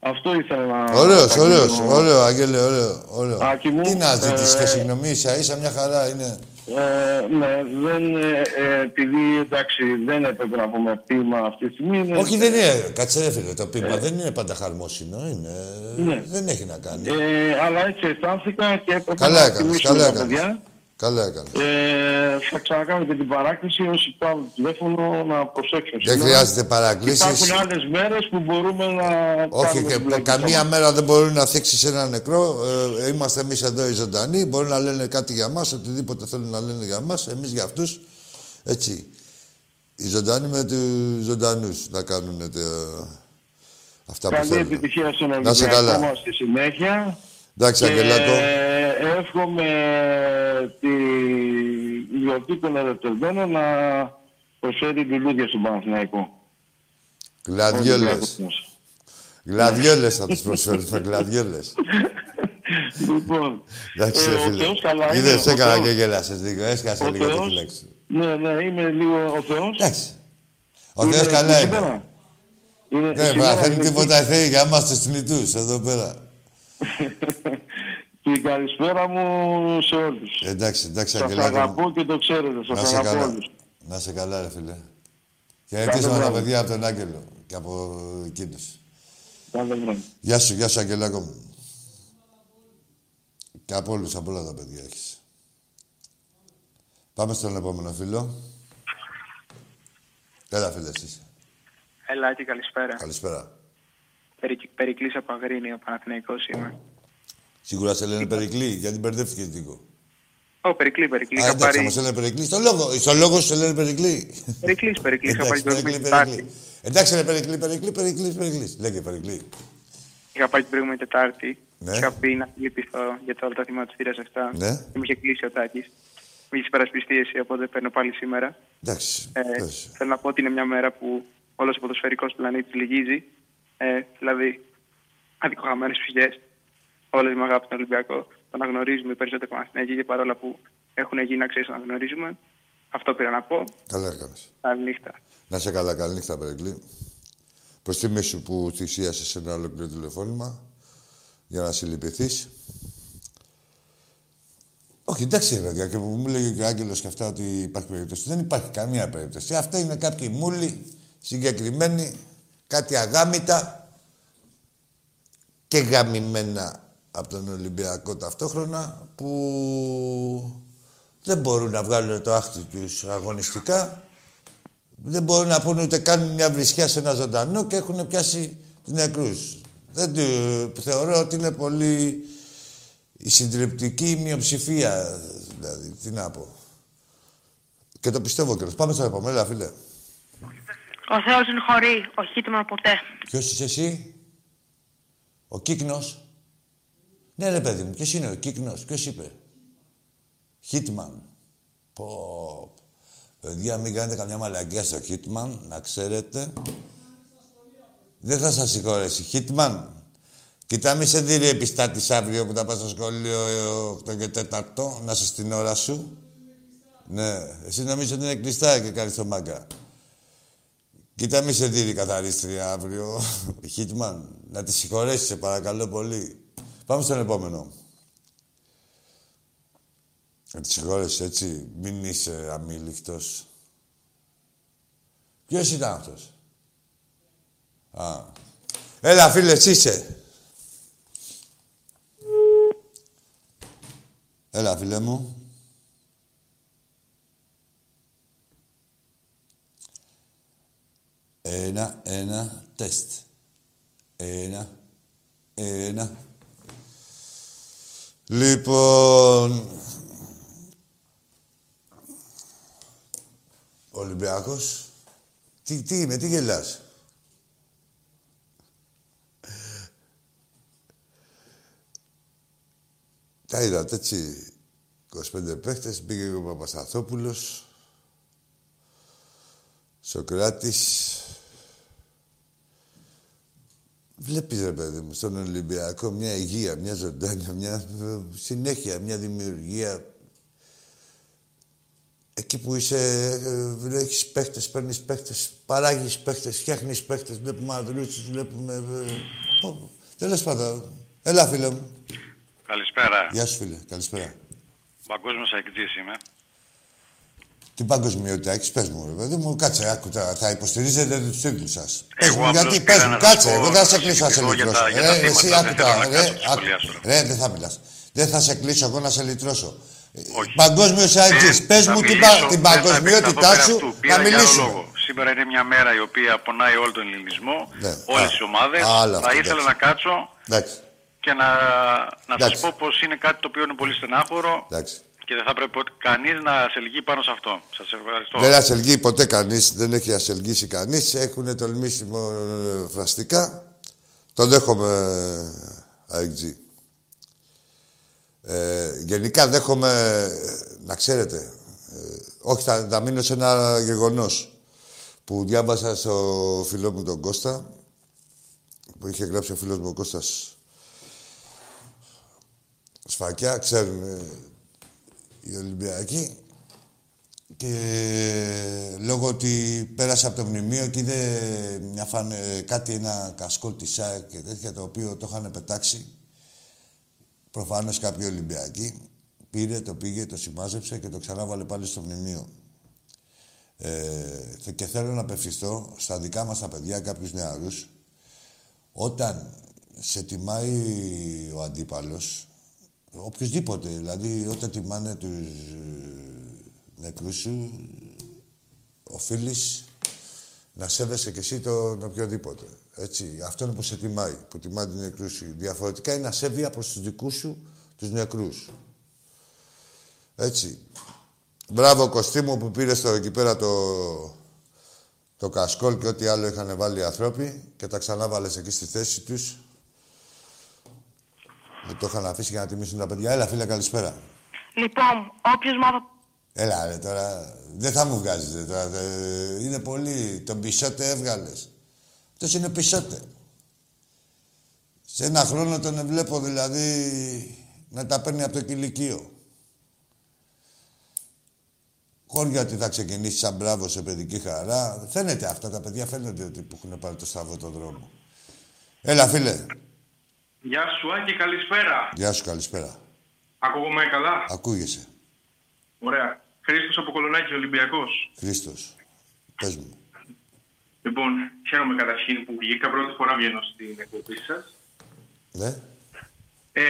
Αυτό ήθελα να... Ωραίος, να ωραίος, πω. ωραίος, Άγγελε, ωραίο, ωραίο. Άκη μου, Τι να ζητήσεις ε, και συγγνώμη, ίσα ίσα μια χαρά είναι. Ε, ναι, δεν, ε, ε, επειδή εντάξει δεν έπρεπε να πούμε ποίημα αυτή τη στιγμή. είναι- Όχι, δεν είναι. Κάτσε ρε φίλε, το πείμα δεν είναι πάντα χαρμόσυνο. Είναι... Ναι. Δεν έχει να κάνει. Ε, αλλά έτσι αισθάνθηκα και έπρεπε καλά να έκανες, τιμήσουμε καλά τα έκανες. παιδιά. Καλά έκανες. Ε, θα ξανακάνω και την παράκληση όσοι πάρουν τηλέφωνο να προσέξουν. Δεν σήμερα. χρειάζεται παρακλήσεις. Υπάρχουν άλλες μέρες που μπορούμε να. Όχι, κάνουμε και την πλοκή καμία μας. μέρα δεν μπορεί να θίξεις ένα νεκρό. Ε, είμαστε εμείς εδώ οι ζωντανοί. Μπορεί να λένε κάτι για μας, οτιδήποτε θέλουν να λένε για μας. Εμείς για αυτούς. Έτσι. Οι ζωντανοί με τους ζωντανούς να κάνουν τα... αυτά που Καλή θέλουν. επιτυχία στον Να είσαι καλά. Ολυμπιακό μας στη συνέχεια. Εντάξει, Αγγελάκο. Και εύχομαι τη γιορτή των ερωτευμένων να προσφέρει λουλούδια στον Παναθηναϊκό. Γλαδιόλες. Ολυμπιακός μας. Γλαδιόλες θα του προσφέρουμε. Γλαδιόλες. Λοιπόν, Εντάξει, ε, ρε ο φίλε. Θεός καλά είναι. Είδες, Ο έκανα Θεός- και γέλασε λίγο. Έσκασε ο λίγο το Θεός- φυλάξι. Ναι, ναι, είμαι λίγο ο Θεός. Εντάξει. Ο Είναι Θεός καλά είναι. σήμερα. Είναι Δεν σήμερα, μαθαίνει είναι- τίποτα θέλει για εμάς τους θνητούς εδώ πέρα. Την καλησπέρα μου σε όλους. Εντάξει, εντάξει, Σας Αγγελάκο. αγαπώ και το ξέρετε. Να Σας σε αγαπώ καλά. όλους. Να σε καλά, ρε φίλε. Χαιρετίσματα τα βράδυ. παιδιά από τον Άγγελο και από εκείνους. Κάθε βράδυ. Γεια σου, γεια σου, Αγγελάκο μου. Και από όλους, από όλα τα παιδιά έχεις. Πάμε στον επόμενο φίλο. Έλα, φίλε, εσύ. Ελάκη, καλησπέρα. Καλησπέρα. Περι, Περικλής από Αγρίνιο, Παναθηναϊκός είμαι. Σίγουρα σε λένε Περικλή, γιατί μπερδεύτηκε λίγο. Ω, Περικλή, Περικλή. Α, Είχα εντάξει, πάρει... θα μας λένε Περικλή. Στο λόγο, στο λόγο σου σε λένε Περικλή. Περικλής, Περικλής. Είχα πάρει Εντάξει, την Περικλή, προηγούμενη Περικλή. Τετάρτη. Εντάξει, ρε Περικλή, Περικλή, Περικλής, Περικλής. Λέγε Περικλή. Είχα πάρει την προηγούμενη Τετάρτη. Ναι. Είχα πει να λυπηθώ για το όλα τα θύματα της θύρας 7. Ναι. Και μου είχε κλείσει ο Τάκης. Μου είχε υπερασπιστεί εσύ, οπότε παίρνω πάλι σήμερα. Εντάξει, Ε, πες. θέλω να πω ότι είναι μια μέρα που όλος ο ποδοσφαιρικός πλανήτης λυγίζει. Ε, δηλαδή, αδικοχαμένες ψυχές. Όλες με αγάπη στον Ολυμπιακό. Τον αναγνωρίζουμε οι περισσότεροι Παναθηναϊκοί και παρόλα που έχουν γίνει να ξέρεις τον αναγνωρίζουμε. Αυτό πήρα να πω. Καλά έκανες. Καλή νύχτα. Να σε καλά, καλή νύχτα, Περικλή. Προς τιμή σου που θυσίασες ένα ολόκληρο τηλεφώνημα για να συλληπιθείς. Όχι, εντάξει, ρε παιδιά, και που μου λέγει και ο Άγγελος και αυτά ότι υπάρχει περίπτωση. Δεν υπάρχει καμία περίπτωση. Αυτά είναι κάποιοι μούλοι συγκεκριμένοι, κάτι αγάμητα και γαμημένα από τον Ολυμπιακό ταυτόχρονα που δεν μπορούν να βγάλουν το άχτι τους αγωνιστικά δεν μπορούν να πούνε ούτε καν μια βρισιά σε ένα ζωντανό και έχουν πιάσει τους νεκρούς. Δεν το- θεωρώ ότι είναι πολύ η συντριπτική μειοψηφία, δηλαδή, τι να πω. Και το πιστεύω κιόλας. Πάμε στο επόμενο, έλα, φίλε. Ο Θεός είναι χωρί, ο χύτημα ποτέ. Ποιος είσαι εσύ; Ο Κύκνος. Ναι, ρε παιδί μου, ποιος είναι ο Κύκνος, ποιος είπε; Χίτμαν. Πω. Παιδιά, μην κάνετε καμιά μαλακία στο Χίτμαν, να ξέρετε. Δεν θα σας συγχωρέσει. Χίτμαν. Κοιτά, μη σε δει ρε επιστάτης αύριο που θα πας στο σχολείο 8 και 4, να είσαι στην ώρα σου. Ναι, εσύ νομίζω ότι είναι κλειστά και κάνεις το μάγκα. Κοίτα, μη σε δει η καθαρίστρια αύριο. Χίτμαν, να τη συγχωρέσει, σε παρακαλώ πολύ. Πάμε στον επόμενο. Να τη συγχωρέσει, έτσι. Μην είσαι αμήλικτος. Ποιος ήταν αυτός; Α. Έλα, φίλε, εσύ είσαι. Έλα, φίλε μου. Ένα, ένα, τεστ. Ένα, ένα. Λοιπόν... Ολυμπιακός. Τι, τι είμαι, τι γελάς; Τα είδατε έτσι. 25 παίχτες, μπήκε ο Παπασταθόπουλος. Σοκράτης. Βλέπεις, ρε παιδί μου, στον Ολυμπιακό μια υγεία, μια ζωντάνια, μια ε, συνέχεια, μια δημιουργία. Εκεί που είσαι, ε, έχεις παίχτες, παίρνεις παίχτες, παράγεις παίχτες, φτιάχνεις παίχτες, βλέπουμε αδρούτσους, βλέπουμε... Ε, πω, τέλος πάντων. Έλα, φίλε μου. Καλησπέρα. Γεια σου, φίλε. Καλησπέρα. Παγκόσμιος αεκτής είμαι. Τι παγκοσμιότητα έχεις, πες μου, ρε παιδί μου. Κάτσε, άκου, θα, θα υποστηρίζετε τους τίτλους σας. Πες Εγώ μου, απλώς γιατί, πήρα πες μου, να κάτσε, σας πω, εγώ δεν θα σε να κλείσω να σε συζητηθώ για λυτρώσω. τα- για τα Ρε, θύματα, εσύ, δεν άκου θέλω τα, να ρε, κάτσω να άκου. σχολιάσω. Ρε, δεν θα μιλάς. Δεν θα σε κλείσω εγώ να σε λυτρώσω. Όχι. Παγκόσμιος αεκτής, Δεν πες θα μου την, μιλήσω, πα- την δεν θα παγκοσμιότητά επεκταθώ σου πέρα αυτού. να Πήρα για άλλο μιλήσουμε. λόγο. Σήμερα είναι μια μέρα η οποία πονάει όλο τον ελληνισμό, Ναι. όλες Α, τις ομάδες. άλλο Θα αυτό, ήθελα εντάξει. να κάτσω Εντάξει, και να, να σας Εντάξει. πω πως είναι κάτι το οποίο είναι πολύ στενάχωρο εντάξει. Και δεν θα πρέπει κανείς να σε λυγεί πάνω σε αυτό. Σας ευχαριστώ. Δεν ασελγεί ποτέ κανείς, δεν έχει ασελγήσει κανείς. Έχουν τολμήσει ε, φραστικά. Το δέχομαι, AXG. Ε, γενικά δέχομαι, ε, να ξέρετε, ε, όχι θα, θα μείνω σε ένα γεγονός που διάβασα στο φίλο μου τον Κώστα, που είχε γράψει ο φίλος μου ο Κώστας Σφακιά, ξέρουν ε, οι Ολυμπιακοί, και λόγω ότι πέρασε από το μνημείο και είδε μια φανε, κάτι, ένα κασκόλ της ΣΑΕΚ και τέτοια, το οποίο το είχαν πετάξει. Προφανώς κάποιοι Ολυμπιακοί. Πήρε, το πήγε, το σημάζεψε και το ξανάβαλε πάλι στο μνημείο. Ε, και θέλω να απευθυνθώ στα δικά μας τα παιδιά, κάποιους νεαρούς, όταν σε τιμάει ο αντίπαλος, οποιοδήποτε, δηλαδή όταν τιμάνε τους ε, νεκρούς σου, οφείλεις να σέβεσαι και εσύ τον οποιοδήποτε. Έτσι. Αυτό είναι που σε τιμάει, που τιμάει την νεκρούς σου. Διαφορετικά είναι ασέβεια προς τους δικούς σου, τους νεκρούς. Έτσι. Μπράβο Κωστή που πήρες στο εκεί πέρα το, το κασκόλ και ό,τι άλλο είχαν βάλει οι άνθρωποι και τα ξανάβαλες εκεί στη θέση τους. Δεν το είχαν αφήσει για να τιμήσουν τα παιδιά. Έλα, φίλε, καλησπέρα. Λοιπόν, όποιος μάθω. Έλα, ρε, τώρα. Δεν θα μου βγάζεις, ρε, τώρα. Ε, Είναι πολύ. Τον Πισότε έβγαλες. Αυτός είναι Πισότε. Σε ένα χρόνο τον βλέπω, δηλαδή, να τα παίρνει από το κηλικείο. Χώρια ότι θα ξεκινήσει σαν μπράβο σε παιδική χαρά. Φαίνεται αυτά τα παιδιά, φαίνεται ότι που έχουν πάρει το σταυρό τον δρόμο. Έλα, φίλε. Γεια σου Άκη, καλησπέρα. Γεια σου, καλησπέρα. Ακούγομαι καλά; Ακούγεσαι. Ωραία. Χρήστος από Κολονάκη, Ολυμπιακός. Χρήστος. Πες μου. Λοιπόν, χαίρομαι καταρχήν που βγήκα. Πρώτη φορά βγαίνω στην εκπομπή σας. Ναι. Ε,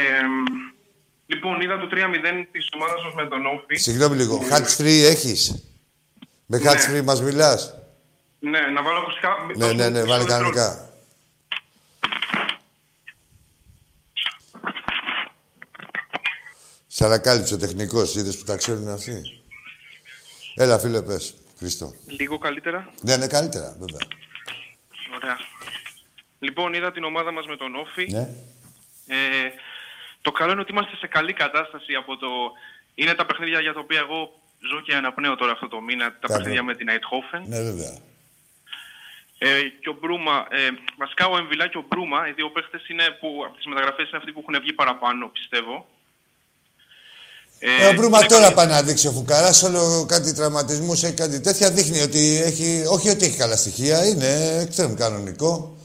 λοιπόν, είδα το 3-0 της ομάδας μας με τον Όφη. Συγγνώμη λίγο. Hands free έχεις; Με hands free μας μιλάς; Ναι, να βάλω ακουστικά. Ναι, ναι, ναι, βάλε κανονικά. Σαρακάλυψε ο τεχνικός, είδες που τα ξέρουν αυτοί; Έλα, φίλε, πες, Χριστό. Λίγο καλύτερα. Ναι, είναι καλύτερα, βέβαια. Ωραία. Λοιπόν, είδα την ομάδα μας με τον Όφη. Ναι. Ε, το καλό είναι ότι είμαστε σε καλή κατάσταση από το... Είναι τα παιχνίδια για τα οποία εγώ ζω και αναπνέω τώρα αυτό το μήνα. Τα Καλό. παιχνίδια με την Αιτχόφεν. Ναι, βέβαια. Ε, και ο Μπρούμα, ε, βασικά ο Εμβιλά και ο Μπρούμα, οι δύο παίχτες είναι που, από τις μεταγραφές είναι αυτοί που έχουν βγει παραπάνω, πιστεύω. Ε, ο Μπρούμα είναι τώρα καλή- πάει να δείξει ο Φουκαράς, όλο κάτι τραυματισμούς έχει κάτι τέτοια. Δείχνει ότι έχει, όχι ότι έχει καλά στοιχεία, είναι ξέρουν κανονικό.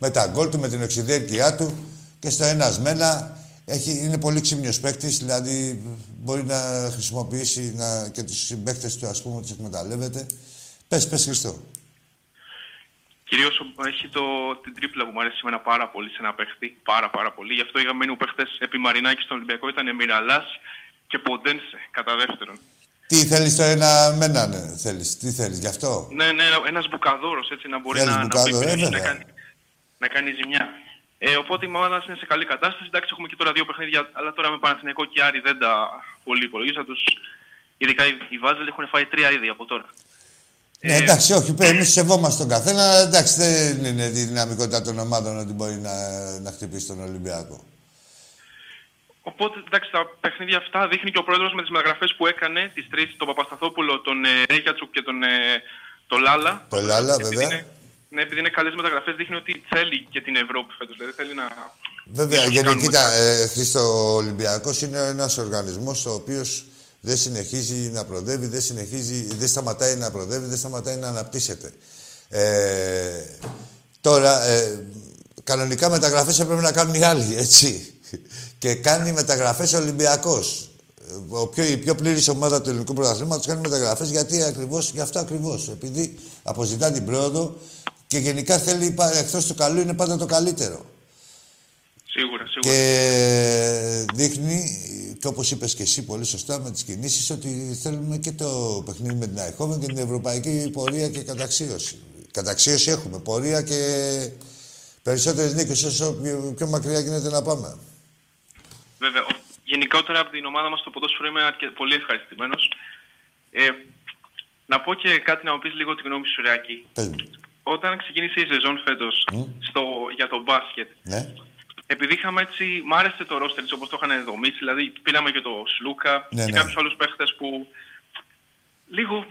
Με τα γκολ του, με την οξυδέρκεια του και στο ένα μένα έχει, είναι πολύ ξύμνιος παίκτης, δηλαδή μπορεί να χρησιμοποιήσει να, και τους συμπαίκτες του, ας πούμε, τους εκμεταλλεύεται. Πες, πες Χριστό. Κυρίως ο- έχει το, την τρίπλα που μου αρέσει εμένα πάρα πολύ σε ένα παίχτη. Πάρα πάρα πολύ. Γι' αυτό οι γαμμένοι μου παίχτες επί Μαρινάκης στον Ολυμπιακό ήταν Μιραλάς και Ποντένσε κατά δεύτερον. Τι θέλεις το ένα με έναν, ε, θέλεις, τι θέλεις, γι' αυτό; Ναι, ναι, ένας μπουκαδόρος έτσι να μπορεί Θέλεις να, να, μπουκάδο, πει- ε, να, βέβαια. κάνει, να κάνει ζημιά. Ε, οπότε η ομάδα μας είναι σε καλή κατάσταση. Εντάξει, έχουμε και τώρα δύο παιχνίδια, αλλά τώρα με Παναθηναϊκό και Άρη δεν τα πολύ υπολογίζω. Τους, ειδικά οι, οι Βάζελοι έχουν φάει τρία ήδη από τώρα. Ναι, εντάξει, όχι, εμείς σεβόμαστε τον καθένα. αλλά Εντάξει, δεν είναι τη δυναμικότητα των ομάδων ότι μπορεί να, να χτυπήσει τον Ολυμπιακό. Οπότε, εντάξει, τα παιχνίδια αυτά δείχνει και ο πρόεδρος με τις μεταγραφές που έκανε, τις τρεις, τον Παπασταθόπουλο, τον ε, Ρέγιατσουκ και τον, ε, τον Λάλα. Το Λάλα, Επειδή βέβαια. είναι- Ναι, επειδή είναι καλές μεταγραφές, δείχνει ότι θέλει και την Ευρώπη φέτος. Δηλαδή θέλει να. Βέβαια, να γιατί κάνουμε κοίτα, κάτι. ε, Χρήστο, ο Ολυμπιακός είναι ένας οργανισμός ο οποίος δεν συνεχίζει να προδεύει, δεν, συνεχίζει, δεν σταματάει να προδεύει, δεν σταματάει να αναπτύσσεται. Ε, τώρα, ε, κανονικά μεταγραφές έπρεπε να κάνουν οι άλλοι, έτσι. Και κάνει μεταγραφές ο Ολυμπιακός. Ο πιο, η πιο πλήρης ομάδα του ελληνικού πρωταθλήματος κάνει μεταγραφές γιατί ακριβώς, γι' αυτό ακριβώς. Επειδή αποζητά την πρόοδο και γενικά θέλει, πα- εκτός του καλού, είναι πάντα το καλύτερο. Σίγουρα, σίγουρα. Και δείχνει, και όπως είπες και εσύ πολύ σωστά με τις κινήσεις, ότι θέλουμε και το παιχνίδι με την Αϊχόβεν και την ευρωπαϊκή πορεία και καταξίωση. Καταξίωση έχουμε, πορεία και περισσότερες νίκες όσο πιο, πιο μακριά γίνεται να πάμε. Βέβαια. ο- Γενικότερα από την ομάδα μας στο ποδόσφαιρο είμαι αρκε- πολύ ευχαριστημένος. Ε, να πω και κάτι να μου πεις λίγο τη γνώμη σου, Ρεάκη. Πες μου. Όταν ξεκίνησε η σεζόν φέτος για το μπάσκετ, Ναι. επειδή είχαμε έτσι, μ' άρεσε το ρόστερ όπως το είχαν δομήσει, δηλαδή πήραμε και το Σλούκα Ναι, και ναι. κάποιους άλλους παίχτες που λίγο,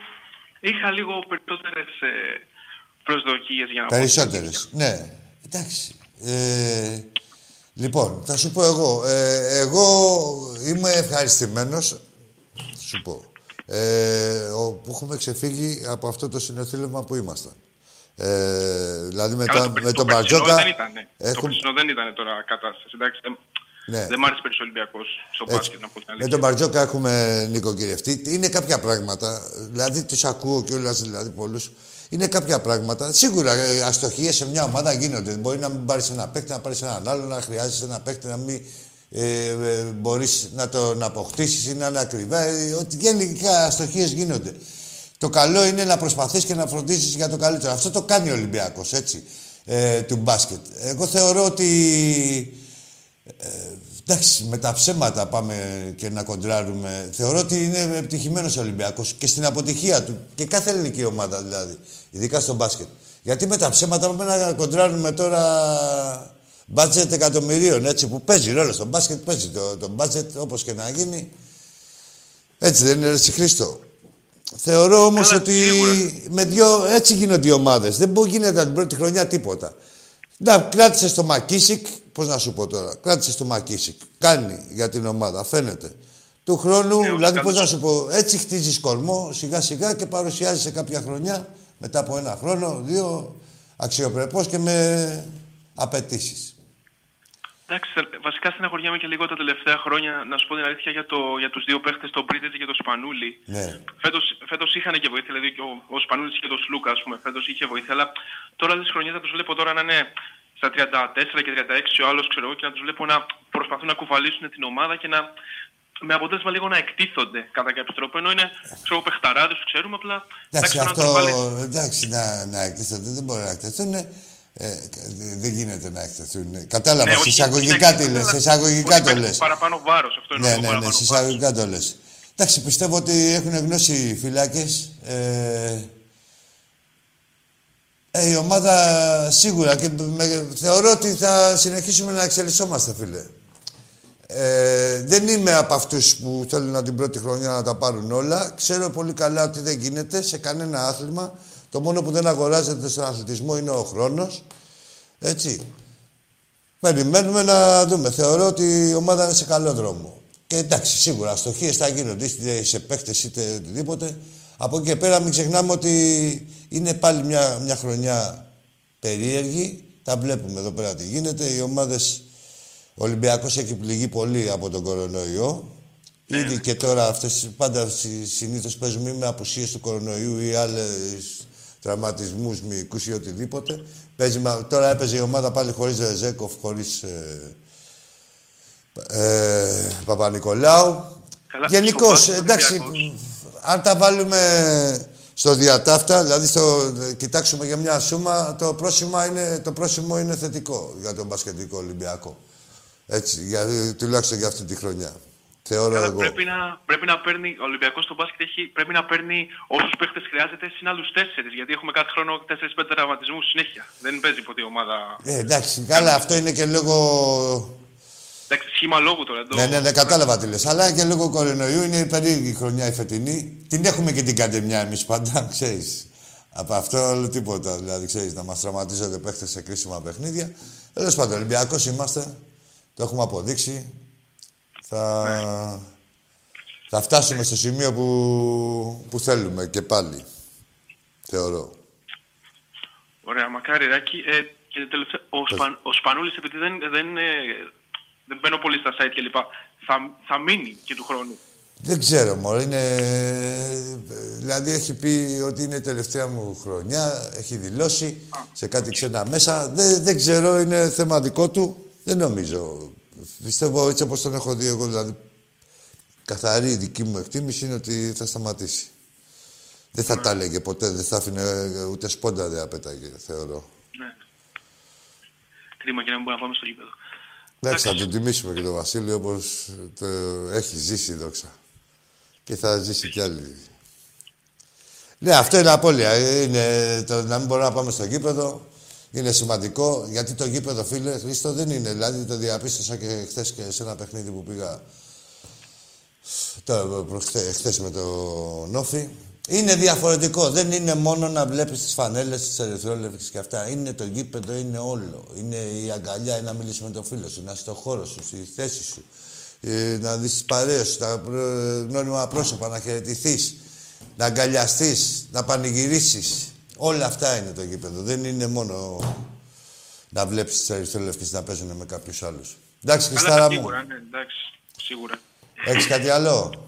είχα λίγο περισσότερες ε, προσδοκίες για να πω. Περισσότερες. Ναι. Εντάξει. Ε, λοιπόν, θα σου πω εγώ. Ε, εγώ είμαι ευχαριστημένος, θα σου πω, ε, ο- που έχουμε ξεφύγει από αυτό το συνοθήλευμα που ήμασταν. Ε, δηλαδή με, Καλά, τον, το, με το τον περσινό Μπαρτζόκα... δεν ήταν. Το έχουμε- περσινό δεν ήταν τώρα κατάσταση. Εντάξει, δεν, Ναι. δεν μ' άρεσε περισσότερο Ολυμπιακός στο Έτσι. μπάσκετ να πω την Με αλήθεια. τον Μπαρτζόκα έχουμε νοικοκυρευτεί. Είναι κάποια πράγματα, δηλαδή τους ακούω κιόλας, δηλαδή πολλούς. Είναι κάποια πράγματα. Σίγουρα ε, αστοχίες σε μια ομάδα γίνονται. Μπορεί να μην πάρεις ένα παίκτη, να πάρεις έναν άλλο, να χρειάζεσαι ένα παίκτη, να μην ε, ε, μπορείς να τον αποκτήσεις ή να είναι ακριβά. Ε, ότι γενικά αστοχίες γίνονται. Το καλό είναι να προσπαθείς και να φροντίσεις για το καλύτερο. Αυτό το κάνει ο Ολυμπιακός, έτσι, ε, του μπάσκετ. Εγώ θεωρώ ότι... Ε, εντάξει, με τα ψέματα πάμε και να κοντράρουμε. Θεωρώ ότι είναι επιτυχημένος ο Ολυμπιακός και στην αποτυχία του. Και κάθε ελληνική ομάδα δηλαδή, ειδικά στο μπάσκετ. Γιατί με τα ψέματα πάμε να κοντράρουμε τώρα μπάτζετ εκατομμυρίων, έτσι, που παίζει ρόλο στο μπάσκετ, παίζει το, το μπάτζετ όπως και να γίνει. Έτσι δεν είναι, Ρεσί Χρήστο. Θεωρώ όμως ότι με δυο, έτσι γίνονται οι ομάδες. Δεν μπορεί γίνεται την πρώτη χρονιά τίποτα. Να, κράτησε στο Μακίσικ, πώς να σου πω τώρα. Κράτησε στο Μακίσικ. Κάνει για την ομάδα, φαίνεται. Του χρόνου, Ναι, δηλαδή, πώς καλώς. να σου πω, έτσι χτίζεις κορμό σιγά σιγά και παρουσιάζει σε κάποια χρονιά, μετά από ένα χρόνο, δύο, αξιοπρεπώς και με απαιτήσεις. Εντάξει, θε- βασικά στεναχωριάμαι και λίγο τα τελευταία χρόνια, να σου πω την αλήθεια, για, το, για τους δύο παίχτες, τον Μπρίτετ και τον Σπανούλη. Ναι. Φέτος, φέτος είχαν και βοήθεια, δηλαδή και ο, ο Σπανούλης και το Σλούκα, ας πούμε, φέτος είχε βοήθεια, αλλά τώρα τις χρονιές θα τους βλέπω τώρα να είναι στα 34 και 36 ο άλλος, ξέρω εγώ, και να τους βλέπω να προσπαθούν να κουβαλήσουν την ομάδα και να με αποτέλεσμα λίγο να εκτίθονται κατά κάποιο τρόπο, ενώ είναι ξέρω, εγώ, παιχταράδες, τους ξέρουμε, απλά Εντάξει, τώρα να αυτό τους βάλεις- εντάξει, να, να εκτεθούν, δεν μπορεί να εκτεθούν. Ε, δεν γίνεται να εκτεθούν. Κατάλαβα, Ναι, όχι, εισαγωγικά όχι, τι όχι, λες, αλλά εισαγωγικά ότι το υπάρχει λες. Παραπάνω βάρος, αυτό είναι Ναι, το ναι, ναι, παραπάνω βάρος. εισαγωγικά το λες. Εντάξει, πιστεύω ότι έχουν γνώση οι φυλάκες. Ε, ε, η ομάδα σίγουρα και με- θεωρώ ότι θα συνεχίσουμε να εξελισσόμαστε, φίλε. Ε, δεν είμαι από αυτούς που θέλουν να την πρώτη χρονιά να τα πάρουν όλα. Ξέρω πολύ καλά ότι δεν γίνεται σε κανένα άθλημα. Το μόνο που δεν αγοράζεται στον αθλητισμό είναι ο χρόνος. Έτσι. Περιμένουμε να δούμε. Θεωρώ ότι η ομάδα είναι σε καλό δρόμο. Και εντάξει, σίγουρα αστοχίες θα γίνονται είτε σε παίχτες είτε οτιδήποτε. Από εκεί και πέρα μην ξεχνάμε ότι είναι πάλι μια, μια χρονιά περίεργη. Τα βλέπουμε εδώ πέρα τι γίνεται. Οι ομάδες ο Ολυμπιακός έχει πληγεί πολύ από τον κορονοϊό. Ήδη και τώρα αυτές πάντα συ- συνήθως παίζουμε ή με απουσίες του κορονοϊού ή άλλες τραυματισμούς μυϊκούς ή οτιδήποτε. Παίζει, με- τώρα έπαιζε η ομάδα πάλι χωρίς Ρεζέκοφ, χωρίς ε, ε, Παπα-Νικολάου. Καλά, Γενικώς, στο μπάσκετ εντάξει, Ολυμπιακός. αν τα βάλουμε στο διατάφτα, δηλαδή στο, κοιτάξουμε για μια σούμα, το πρόσημο είναι, το πρόσημο είναι θετικό για τον μπασκετικό Ολυμπιακό. Έτσι, για, τουλάχιστον για αυτή τη χρονιά. Θεωρώ Καλά, εγώ. πρέπει, να, πρέπει να παίρνει, ο Ολυμπιακός στο μπάσκετ έχει, πρέπει να παίρνει όσους παίχτες χρειάζεται συν άλλους τέσσερις, γιατί έχουμε κάθε χρόνο 4-5 τραυματισμούς συνέχεια. Δεν παίζει ποτέ η ομάδα. Ε, εντάξει, καλά, αυτό είναι και λόγω... Εντάξει, σχήμα λόγου τώρα. Το... Ναι, ναι, ναι, κατάλαβα τι λες. Αλλά και λόγω κορονοϊού είναι περίεργη η χρονιά η φετινή. Την έχουμε και την καντεμιά εμείς πάντα, ξέρεις. Από αυτό όλο τίποτα. Δηλαδή, ξέρεις, να μας τραυματίζονται παίχτες σε κρίσιμα παιχνίδια. Τέλος πάντων, Ολυμπιακός είμαστε. Το έχουμε αποδείξει. Θα, θα φτάσουμε στο σημείο που, που θέλουμε και πάλι. Θεωρώ. Ωραία, μακάρι Ράκη. Ε, και τελευταία, ο, Σπαν, ο Σπανούλης, επειδή δεν, δεν, ε, δεν μπαίνω πολύ στα site κλπ. Θα, θα μείνει και του χρόνου. Δεν ξέρω, μωρέ. Είναι... Δηλαδή έχει πει ότι είναι η τελευταία μου χρονιά, έχει δηλώσει σε κάτι ξένα μέσα. Δεν, δεν ξέρω, είναι θέμα δικό του. Δεν νομίζω. Πιστεύω έτσι όπως τον έχω δει εγώ, δηλαδή καθαρή η δική μου εκτίμηση είναι ότι θα σταματήσει. Δεν θα τα έλεγε ποτέ, δεν θα άφηνε ούτε σπόντα δεν απέταγε, θεωρώ. Ναι. Κρίμα και να μην μπορούμε να πάμε στο γήπεδο. Εντάξει, θα τον τιμήσουμε και τον Βασίλειο όπως το έχει ζήσει, δόξα. Και θα ζήσει κι άλλοι. Ναι, αυτό είναι απώλεια. Είναι το να μην μπορούμε να πάμε στο γήπεδο. Είναι σημαντικό, γιατί το γήπεδο, φίλε, Χρήστο, δεν είναι. Δηλαδή, το διαπίστωσα και χθες και σε ένα παιχνίδι που πήγα το, προχθέ- χθες με το Νόφι. Είναι διαφορετικό. Δεν είναι μόνο να βλέπεις τις φανέλες τη ερυθρόλευκη και αυτά. Είναι το γήπεδο, είναι όλο. Είναι η αγκαλιά, είναι να μιλήσεις με τον φίλο σου, να είσαι στο χώρο σου, στη θέση σου. Ε, να δεις τις παρέες σου, τα πρω- γνώριμα πρόσωπα, να χαιρετηθείς, να αγκαλιαστείς, να πανηγυρίσεις. Όλα αυτά είναι το γήπεδο. Δεν είναι μόνο να βλέπεις τις ερυθρόλευκες να παίζουν με κάποιους άλλους. Εντάξει, Χριστάρα Αλλά μου, σίγουρα, ναι, εντάξει, σίγουρα. έχεις κάτι άλλο;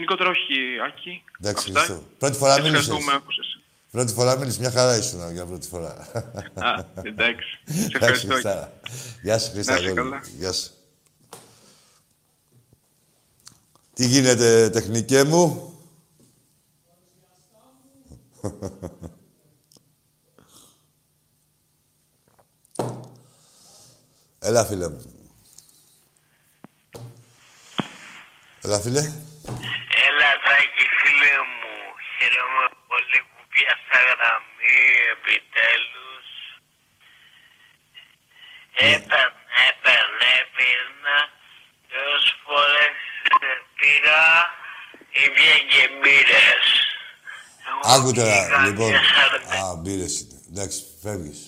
Γενικότερα όχι, Άκη. Εντάξει, Αυτά. Χριστό. Πρώτη φορά Σε μίλησες. ευχαριστώ που με άκουσες. Πρώτη φορά μίλησες, μια χαρά ήσουν για πρώτη φορά. Α, εντάξει. Σε Εντάξει, ευχαριστώ. Χριστάρα. Γεια σου, Χρυσά. Να είσαι αγόρι μου. καλά. Γεια σου. Τι γίνεται, τεχνικέ μου; Έλα, φίλε μου. Έλα, φίλε. Έλα, Τάκη, φίλε μου. Χαίρομαι πολύ που πιάσα γραμμή, επιτέλους. Έπαιρνα, έπαιρνα, έπαιρνα. Τόσες φορές πήρα, ήπια και μπύρες. Άκου τώρα, πήγα λοιπόν. μια χαρά. Α, μπήρες είναι. Εντάξει, φεύγεις.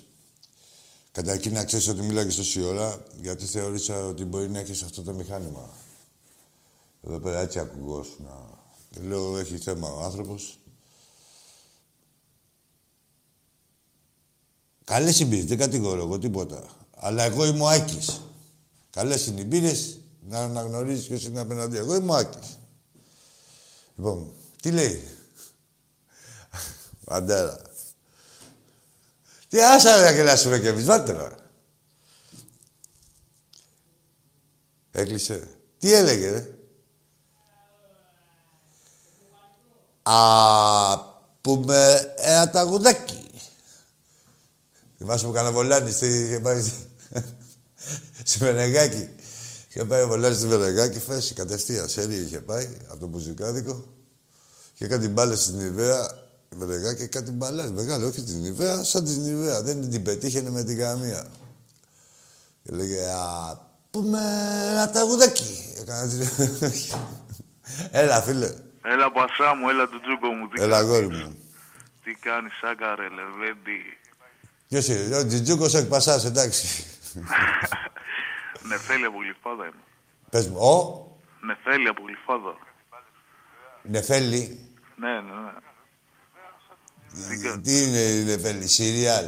Καταρχήν να ξέρεις ότι μίλαγες τόση ώρα, γιατί θεώρησα ότι μπορεί να έχεις αυτό το μηχάνημα. Εδώ πέρα έτσι ακουγόσουν. Και λέω, έχει θέμα ο άνθρωπος. Καλές οι μπύρες, δεν κατηγορώ εγώ τίποτα. Αλλά εγώ είμαι ο Άκης. Καλές είναι οι μπύρες, να αναγνωρίζεις ποιος είναι απέναντι. Εγώ είμαι ο Άκης. Λοιπόν, τι λέει. Παντέρα. Τι άσα ρε να γελάσουμε κι εμείς, βάτε τώρα. Έκλεισε. Τι έλεγε, ρε; Α, πούμε ένα ταγουδάκι. Θυμάσαι που κάνα βολάνι στη... είχε πάει στη Βενεγάκη. Είχε πάει ο Βολάνης στη Βενεγάκη, φέση κατευθείαν. Σέρι είχε πάει από το Μπουζικάδικο. Και κάτι μπάλε στην Ιβαία, Βενεγάκη, και κάτι μπαλά. Μεγάλο, όχι την Ιβαία, σαν την Ιβαία. Δεν την πετύχαινε με την καμία. Και λέγε, α, πούμε ένα ταγουδάκι. Έκανα την... Έλα, φίλε. Έλα πασά μου, έλα του τζούκο μου. Τι, Έλα, γόρι μου. τι κάνεις, Σάκα ρε, Λεβέντη; Ποιος είναι, ο Τζιτζούκος εκπασάς, εντάξει. Νεφέλη από Γλυφάδα είμαι. Πες μου, ο; Νεφέλη από Γλυφάδα. Νεφέλη. Ναι, ναι, ναι. Τι είναι η Νεφέλη, Σιριάλ.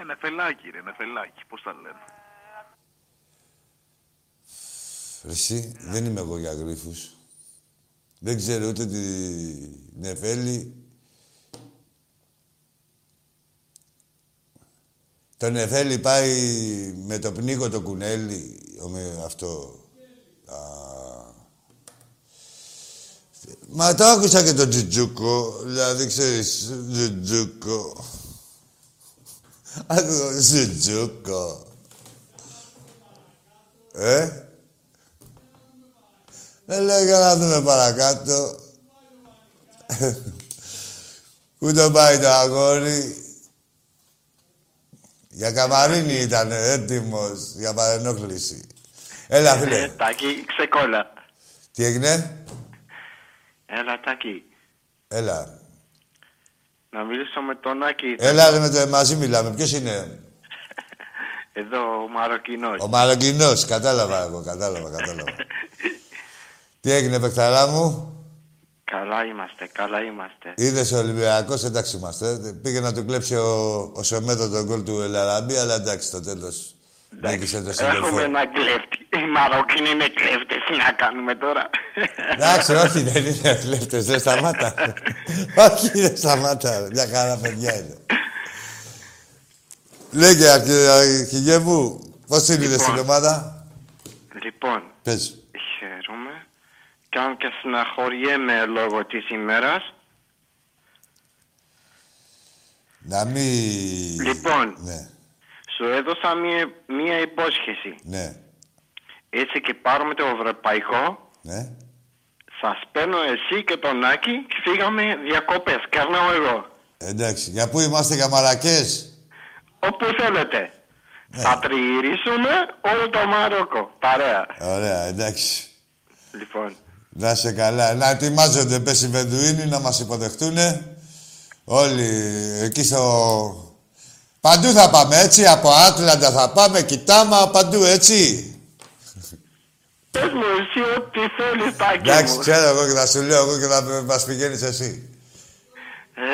Ε, νεφελάκι ρε, νεφελάκι. Πώς τα λένε. Εσύ, δεν είμαι εγώ για γρίφους. Δεν ξέρω ούτε τη Νεφέλη. Το Νεφέλη πάει με το πνίγο το κουνέλι, ο με αυτό. Α. Μα το άκουσα και τον Τζουτζούκο, δηλαδή ξέρεις, Τζουτζούκο. Άκουγα, Τζουτζούκο. Ε; Δεν λέω για να δούμε παρακάτω. Πού το πάει το αγόρι; Για καμαρίνι ήταν έτοιμος για παρενόχληση. Έλα, φίλε. Τάκη, ξεκόλα. Τι έγινε; Έλα, Τάκη. Έλα. Να μιλήσω με τον Άκη. Έλα, ρε, με το μαζί μιλάμε. Ποιος είναι; Εδώ, ο Μαροκινός. Ο Μαροκινός. Κατάλαβα εγώ, κατάλαβα, κατάλαβα. Τι έγινε, παιχταρά μου; Καλά είμαστε, καλά είμαστε. Είδες ο Ολυμπιακός, εντάξει είμαστε. Πήγε να του κλέψει ο, ο Σεμέτο τον γκολ του Ελαραμπή, αλλά εντάξει, στο τέλος. Νίκησε το Έχουμε σύντροφο. ένα κλέφτη. Οι Μαροκινοί είναι κλέφτες. Τι να κάνουμε τώρα; Εντάξει, όχι, δεν είναι κλέφτες, δεν σταμάτα. όχι, δεν σταμάτα. ρε. Μια χαρά παιδιά είναι. Λέγε, αρχι- αρχηγέ μου, πώς είναι Λοιπόν. στην ομάδα; λοιπόν, Πες. Χαίρομαι. Κι αν και συναχωριέμαι λόγω της ημέρας. Να μην... Λοιπόν, Ναι, σου έδωσα μία, μία υπόσχεση. ναι, Έτσι και πάρουμε το ευρωπαϊκό. ναι. Σας παίρνω εσύ και τον Άκη και φύγαμε διακοπές. Καρνάω εγώ. Εντάξει, για πού είμαστε για Μαρακές. Όπου θέλετε. Ναι. Θα τριηρήσουμε όλο το Μαρόκο. Παρέα. Ωραία, εντάξει. Λοιπόν, Να είσαι καλά. Να ετοιμάζονται, πες οι Βεντουίνοι, να μας υποδεχτούνε. Όλοι εκεί στο... Παντού θα πάμε, έτσι. Από Άτλαντα θα πάμε, κοιτάμα, παντού, έτσι. πες μου εσύ ό,τι θέλεις Τάκη Εντάξει, μου. ξέρω εγώ και θα σου λέω εγώ και θα μας πηγαίνεις εσύ.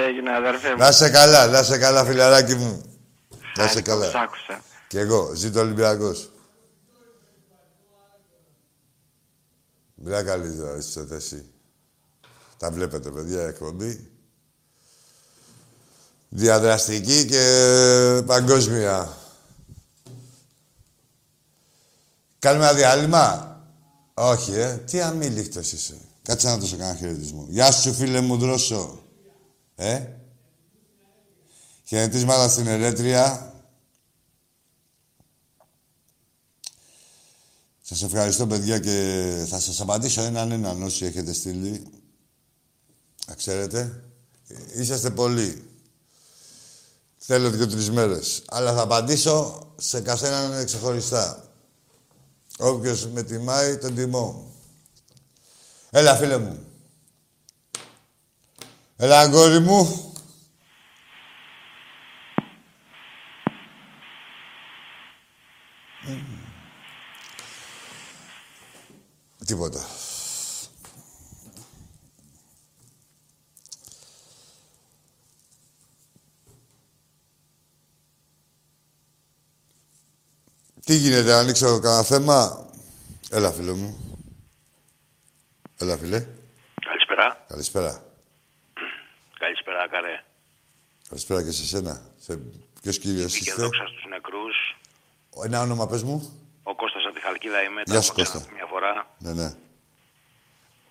Έγινε αδερφέ μου. Να είσαι καλά, να είσαι καλά, φιλαράκι μου. Να είσαι Άκουσα, καλά. Άκουσα. Κι εγώ, ζήτω ο Ολυμπιακός. Μπρά καλή τώρα, είσαι εσύ. Τα βλέπετε, παιδιά, εκπομπή. Διαδραστική και παγκόσμια. Κάνουμε ένα διάλειμμα; Όχι, ε. Τι αμήλικτος είσαι. Κάτσε να δώσω κανένα χαιρετισμό. Γεια σου, φίλε μου, δρόσο. Ε; Χαιρετίσματα στην Ερέτρια. Σας ευχαριστώ, παιδιά, και θα σας απαντήσω έναν έναν όσοι έχετε στείλει. Να ξέρετε, είσαστε πολλοί. Θέλω δύο-τρεις μέρες. Αλλά θα απαντήσω σε καθέναν ξεχωριστά. Όποιος με τιμάει, τον τιμώ. Έλα, φίλε μου. Έλα, αγόρι μου. Τίποτα. Τι γίνεται, ανοίξω κανένα θέμα; Έλα, φίλε μου. Έλα, φίλε. Καλησπέρα. Καλησπέρα. Καλησπέρα, καρέ. Καλησπέρα και σε σένα. Σε... Ποιος κύριος Και είστε; δόξα στους νεκρούς. Ένα όνομα πες μου. Ο Κώστας από τη Χαλκίδα είμαι. τα Γεια σου, έχω ξαναπεί Κώστα. Μια φορά. Ναι, ναι.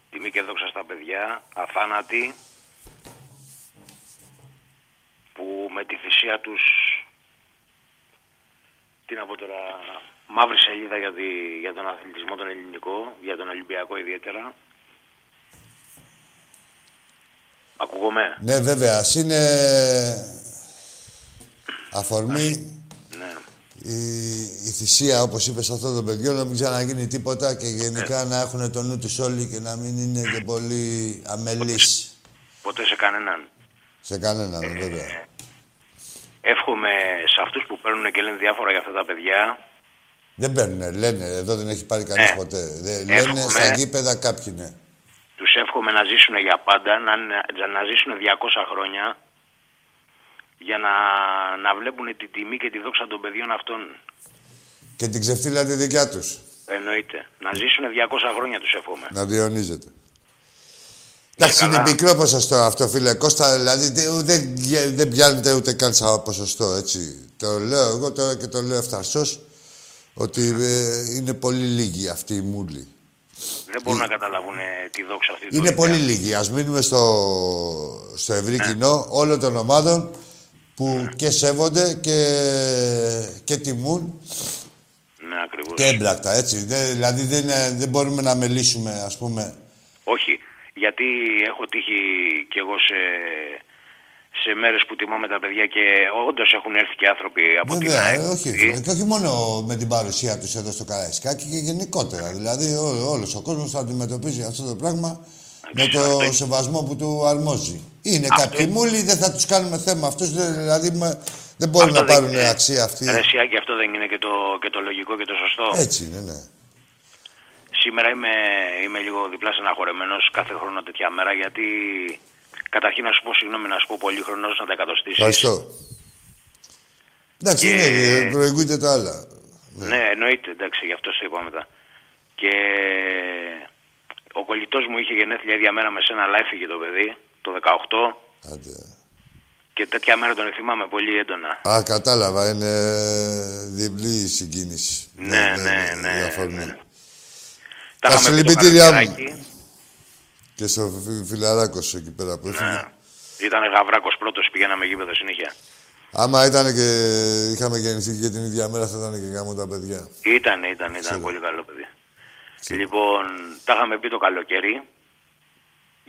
Τιμή και δόξα στα παιδιά. Αθάνατοι. Που με τη θυσία τους... Τι να πω τώρα... Μαύρη σελίδα για, τη, για τον αθλητισμό τον ελληνικό, για τον Ολυμπιακό ιδιαίτερα. Ακούγομαι; Ναι, βέβαια. Ας είναι αφορμή Ναι. Η, η θυσία, όπως είπες, αυτών των παιδιών, να μην ξαναγίνει τίποτα και γενικά να έχουν το νου τους όλοι και να μην είναι και πολύ αμελείς Ποτέ σε κανέναν. σε κανέναν, βέβαια. Εύχομαι σε αυτούς που παίρνουν και λένε διάφορα για αυτά τα παιδιά Δεν παίρνουνε, λένε. Εδώ δεν έχει πάρει κανείς ποτέ. Δεν, λένε Εύχομαι. στα γήπεδα κάποιοι, ναι. Τους εύχομαι να ζήσουν για πάντα, να, είναι- να ζήσουν 200 χρόνια για να, να βλέπουν τη τιμή και τη δόξα των παιδιών αυτών. Και την ξεφτύλα τη δικιά τους. Εννοείται. Να ζήσουν 200 χρόνια τους εύχομαι. Να διονύζεται. Εντάξει, είναι καλά. μικρό ποσοστό αυτό, φίλε Κώστα. Δηλαδή τε- δεν, δεν πιάνεται ούτε καν σαν ποσοστό, έτσι. Το λέω εγώ τώρα και το λέω ευθαρσός ότι ε, είναι πολύ λίγοι αυτοί οι μούλοι. Δεν μπορούν να καταλάβουν ε, τη δόξα αυτή. του Είναι Ολυμπιακού. πολύ λίγοι. Ας μείνουμε στο, στο ευρύ Ναι. κοινό όλων των ομάδων που και σέβονται και, και τιμούν Ναι, ακριβώς. και έμπλακτα, έτσι. Δεν, δηλαδή δεν, είναι- δεν μπορούμε να μελήσουμε, ας πούμε. Όχι, γιατί έχω τύχει κι εγώ σε, σε μέρες που τιμάμε τα παιδιά και όντως έχουν έρθει και άνθρωποι από την Βέβαια, ΑΕΚ. ε, όχι. Και όχι μόνο με την παρουσία τους εδώ στο Καραϊσκάκι και γενικότερα. Δηλαδή ό, όλος ο κόσμος θα αντιμετωπίζει αυτό το πράγμα με το σεβασμό που του αρμόζει. Είναι κάποιοι μούλοι, δεν θα τους κάνουμε θέμα αυτούς, δεν- δηλαδή με- δεν μπορούν Αυτό να δεν πάρουν είναι. αξία αυτή. Ρε Σιάκη, αυτό δεν είναι και το, και το λογικό και το σωστό. Έτσι είναι, ναι. Σήμερα είμαι, είμαι λίγο διπλά στεναχωρεμένος κάθε χρόνο τέτοια μέρα γιατί καταρχήν να σου πω συγγνώμη να σου πω πολύ χρονός να τα εκατοστήσεις. Ευχαριστώ. Εντάξει, Και- είναι, προηγούνται τα άλλα. Ναι, εννοείται, εντάξει, γι' αυτό σε είπα μετά. Και ο κολλητός μου είχε γενέθλια ίδια μέρα με σένα, αλλά έφυγε το παιδί, το 18. Άντε. Και τέτοια μέρα τον θυμάμαι πολύ έντονα. Α, κατάλαβα, είναι διπλή η συγκίνηση. Ναι, ναι, ναι, η αφορμή. Τα Τα είχαμε πει το συλληπιτήριά μου. καλοκαιράκι. Και στο φι- φιλαράκος εκεί πέρα που έφυγε. Ναι. Ήταν γαβράκος πρώτος, πηγαίναμε γήπεδο συνέχεια. Άμα ήταν και είχαμε γεννηθεί και την ίδια μέρα, θα ήταν και γάμο τα παιδιά. Ήταν, ήταν, ήταν πολύ καλό παιδί. Λοιπόν, τα είχαμε πει το καλοκαίρι